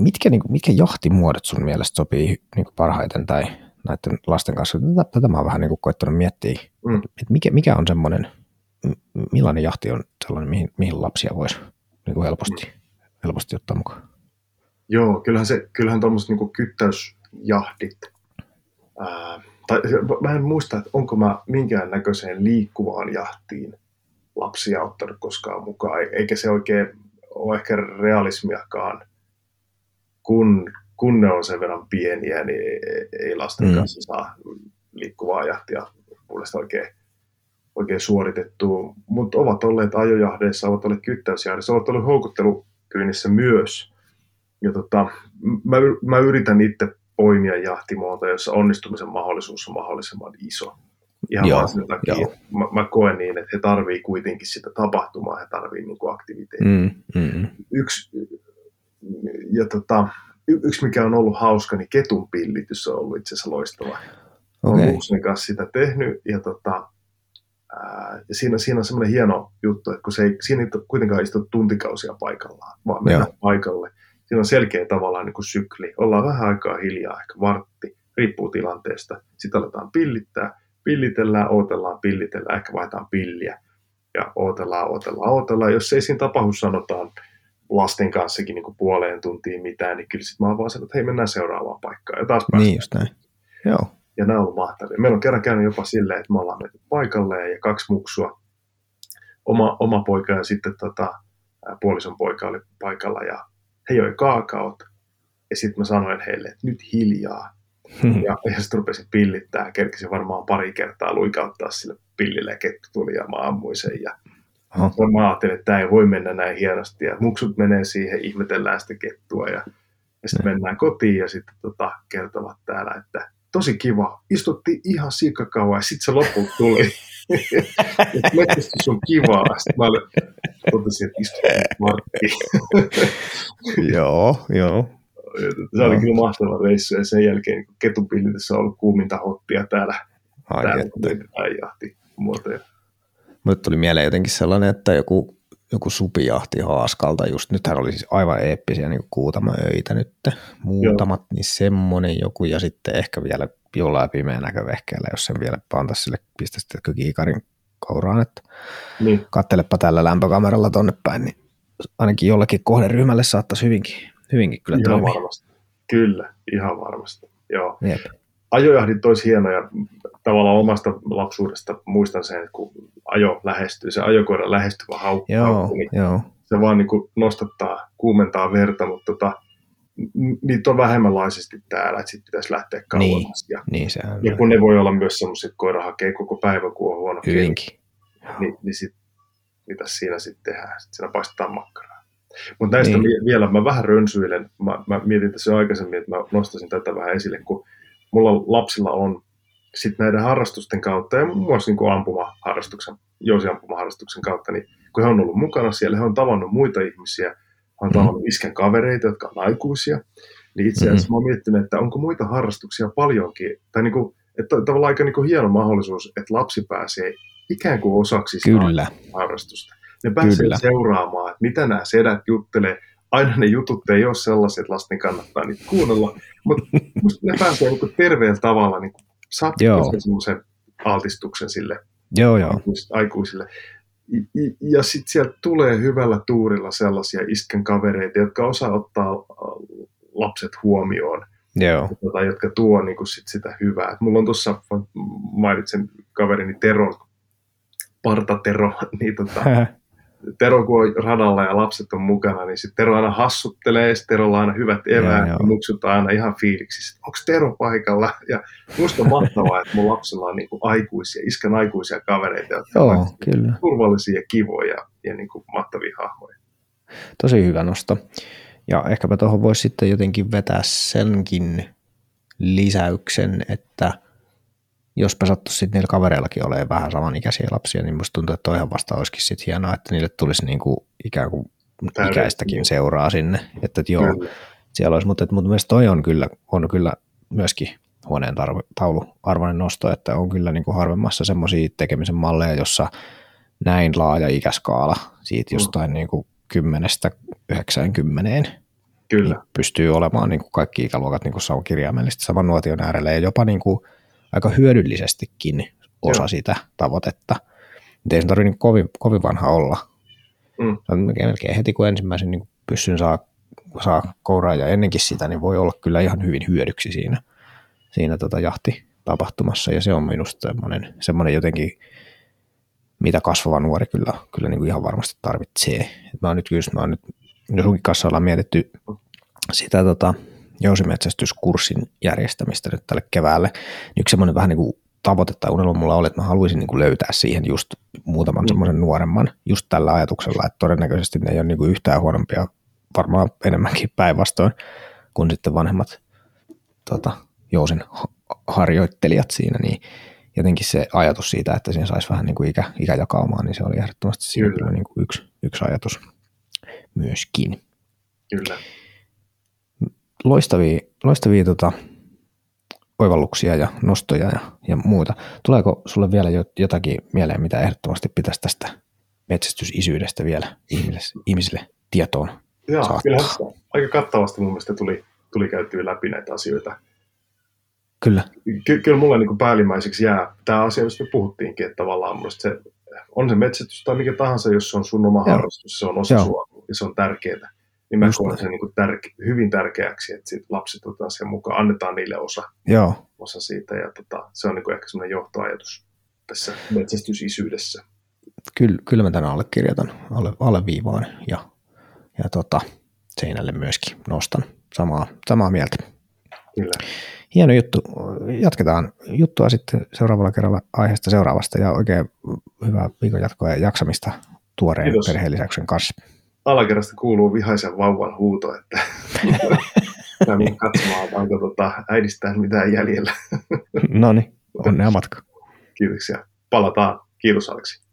mitkä, niin kuin, mitkä jahtimuodot sun mielestä sopii niin kuin parhaiten tai näiden lasten kanssa? Tätä, tätä mä oon vähän niin kuin koettanut miettiä, mm. että mikä, mikä on semmoinen, millainen jahti on sellainen, mihin, mihin lapsia voisi niin kuin helposti, mm. helposti ottaa mukaan? Joo, kyllähän, se, kyllähän tuommoiset niin kyttäysjahdit, ää, tai mä en muista, että onko mä minkään näköiseen liikkuvaan jahtiin lapsia ottanut koskaan mukaan, eikä se oikein ole ehkä realismiakaan, kun, kun ne on sen verran pieniä, niin ei lasten mm. kanssa saa liikkuvaa jahtia puolesta oikein, oikein suoritettua, mutta ovat olleet ajojahdeissa, ovat olleet kyttäysjahdeissa, ovat olleet houkuttelupyynnissä myös – ja tota, mä, mä yritän itse poimia jahtimuotoja, jossa onnistumisen mahdollisuus on mahdollisimman iso. Ihan joo, vaan sen takia, joo. mä, mä koen niin, että he tarvii kuitenkin sitä tapahtumaa, he tarvii niin aktiviteettia. Mm, mm. Yksi, ja tota, y, yksi, mikä on ollut hauska, niin ketun pillitys on ollut itse asiassa loistava. Okay. Olen sen kanssa sitä tehnyt, ja tota, ää, ja siinä, siinä on semmoinen hieno juttu, että kun se ei, siinä ei kuitenkaan istu tuntikausia paikallaan, vaan mennä paikalle – siinä on selkeä tavallaan niin kuin sykli. Ollaan vähän aikaa hiljaa, ehkä vartti, riippuu tilanteesta. Sitten aletaan pillittää, pillitellään, odotellaan, pillitellään, ehkä vaihdetaan pilliä ja odotellaan, odotellaan, odotellaan. Jos ei siinä tapahdu, sanotaan lasten kanssakin niin kuin puoleen tuntiin mitään, niin kyllä sitten mä vaan sanon, että hei mennään seuraavaan paikkaan. Ja taas niin just näin. Joo. Ja nämä on ollut mahtavia. Meillä on kerran käynyt jopa silleen, että me ollaan mennyt paikalle ja kaksi muksua, oma, oma poika ja sitten tota, puolison poika oli paikalla ja he joi kaakaot, ja sitten mä sanoin heille, että nyt hiljaa. Hmm. Ja, ja sitten rupesin pillittää, kerkisin varmaan pari kertaa luikauttaa sille pillille, ja kettu tuli ja mä ammuin sen. Ja oh. mä ajattelin, että tämä ei voi mennä näin hienosti, ja muksut menee siihen, ihmetellään sitä kettua, ja, ja sitten hmm. mennään kotiin, ja sitten tota, kertovat täällä, että tosi kiva, istuttiin ihan sikakauan, ja sitten se lopulta tuli. <laughs> <laughs> metsästys on kivaa. Sitten mä totesin, että joo, joo. Se oli no. kyllä mahtava reissu ja sen jälkeen niin ketupillitessä on ollut kuuminta hottia täällä. Ai täällä jahti muotoja. Mulle tuli mieleen jotenkin sellainen, että joku, joku supijahti haaskalta, just nythän oli siis aivan eeppisiä niin kuutamaöitä nyt, muutamat, Joo. niin semmoinen joku, ja sitten ehkä vielä jollain pimeän näkövehkeellä, jos sen vielä pantaisi sille pistäisitkö kiikarin kouraan, että niin. kattelepa tällä lämpökameralla tonne päin, niin ainakin jollekin kohderyhmälle saattaisi hyvinkin, hyvinkin kyllä ihan toimia. varmasti. Kyllä, ihan varmasti. Joo. Jep. ajojahdit olisi hienoja. Tavallaan omasta lapsuudesta muistan sen, että kun ajo lähestyy, se ajokoira lähestyvä haukku, Joo, niin joo. se vaan niin kuin nostattaa, kuumentaa verta, mutta tota, niitä on vähemmänlaisesti täällä, että sitten pitäisi lähteä kauemmas. Ja, Niin ja on kun ne voi olla myös semmoisia, että koira hakee koko päivän, kun on huono hyvinkin. niin, niin sit, mitä siinä sitten tehdään? Sitten siinä paistetaan makkaraa. Mutta näistä Niin. niin. vielä, mä vähän rönsyilen. Mä, mä mietin tässä jo aikaisemmin, että mä nostaisin tätä vähän esille, kun mulla lapsilla on sitten näiden harrastusten kautta, ja muun muassa niin ampumaharrastuksen, jousiampumaharrastuksen kautta, niin kun he on ollut mukana siellä, he on tavannut muita ihmisiä, on Mhm. tavannut iskän kavereita, jotka on aikuisia, niin itse asiassa mä oon miettinyt, että onko muita harrastuksia paljonkin, tai niin kuin, että tavallaan aika niin kuin hieno mahdollisuus, että lapsi pääsee ikään kuin osaksi sitä Kyllä, harrastusta. Ne pääsee Kyllä. seuraamaan, että mitä nämä sedät juttelee. Aina ne jutut ei ole sellaiset, että lasten kannattaa niitä kuunnella, mutta <laughs> ne pääsee niin terveellä tavalla, niin saa Joo. semmoisen altistuksen sille joo joo. aikuis- aikuisille. Ja sitten sieltä tulee hyvällä tuurilla sellaisia iskän kavereita, jotka osaa ottaa äh, lapset huomioon Joo, tota, jotka tuo niin kuin sit sitä hyvää. Et mulla on tuossa, mainitsen kaverini Teron, Parta Tero, <laughs> niin tota, <laughs> Tero kun on radalla ja lapset on mukana, niin sitten Tero aina hassuttelee, Terolla on aina hyvät eväät, ja muksut aina ihan fiiliksissä. Onko Tero paikalla? Ja musta on mahtavaa, että mun lapsella on niin kuin aikuisia, iskän aikuisia kavereita, jotka joo, ovat kyllä. turvallisia ja kivoja ja niin kuin mahtavia hahmoja. Tosi hyvä nosto. Ja ehkäpä tuohon voisi sitten jotenkin vetää senkin lisäyksen, että jospa sattuisi sitten niillä kavereillakin olemaan vähän samanikäisiä lapsia, niin musta tuntuu, että toihan vasta olisikin sitten hienoa, että niille tulisi niinku ikään kuin ikäistäkin seuraa sinne. Että, että joo, Kyllä. siellä olisi, mutta, mutta mielestäni toi on kyllä, on kyllä myöskin huoneen tarve, taulu arvoinen nosto, että on kyllä niin kuin harvemmassa semmoisia tekemisen malleja, jossa näin laaja ikäskaala siitä Mm. jostain niin kuin 10 90 Kyllä. niin pystyy olemaan niin kuin kaikki ikäluokat niin kuin kirjaimellisesti saman nuotion äärellä ja jopa niin kuin aika hyödyllisestikin osa Joo. sitä tavoitetta. Mutta ei sen tarvitse niin kovin, kovin vanha olla. Mm. Melkein, heti kun ensimmäisen niin pyssyn saa, saa kouraa ja ennenkin sitä, niin voi olla kyllä ihan hyvin hyödyksi siinä, siinä tota jahtitapahtumassa ja se on minusta semmoinen, semmoinen jotenkin, mitä kasvava nuori kyllä, kyllä niin kuin ihan varmasti tarvitsee. Et mä oon nyt just, mä oon nyt, jos sunkin kanssa ollaan mietitty sitä tota, jousimetsästyskurssin järjestämistä nyt tälle keväälle, yksi semmoinen vähän niin kuin tavoite tai unelma mulla oli, että mä haluaisin niin kuin löytää siihen just muutaman Mm. semmoisen nuoremman just tällä ajatuksella, että todennäköisesti ne ei ole niin kuin yhtään huonompia, varmaan enemmänkin päinvastoin kuin sitten vanhemmat tota, jousin ha- harjoittelijat siinä, niin jotenkin se ajatus siitä, että siinä saisi vähän niin kuin ikä, ikäjakaumaan, niin se oli ehdottomasti siinä Kyllä. kyllä niin kuin yksi, yksi ajatus myöskin Kyllä. Loistavia, loistavia tota, oivalluksia ja nostoja ja, ja muuta. Tuleeko sulle vielä jo- jotakin mieleen, mitä ehdottomasti pitäisi tästä metsästysisyydestä vielä ihmisille, ihmisille tietoon? Joo, saattaa. sitä aika kattavasti mun mielestä tuli, tuli käytyä läpi näitä asioita. Kyllä, Ky- kyllä mulle niin päällimmäiseksi jää tämä asia, josta me puhuttiinkin, että tavallaan se, on se metsästys tai mikä tahansa, jos se on sun oma Joo. harrastus, se on osa Joo. sua ja se on tärkeää. Niin mä Just koen sen niin kuin tärke- hyvin tärkeäksi, että sit lapset otetaan sen mukaan, annetaan niille osa, joo, osa siitä ja tota, se on niin kuin ehkä semmoinen johtoajatus tässä metsästysisyydessä. kyllä, kyllä mä tämän allekirjoitan, alle, alleviivaan ja, ja tota, seinälle myöskin nostan samaa, samaa mieltä. Kyllä. Hieno juttu. Jatketaan juttua sitten seuraavalla kerralla aiheesta seuraavasta ja oikein hyvää viikon jatkoa ja jaksamista tuoreen Kiitos. perheen kanssa. Alakerrasta kuuluu vihaisen vauvan huuto, että <laughs> mä menen katsomaan, onko tota äidistään mitään jäljellä. No niin, onnea matka. Kiitoksia. Palataan. Kiitos Aleksi.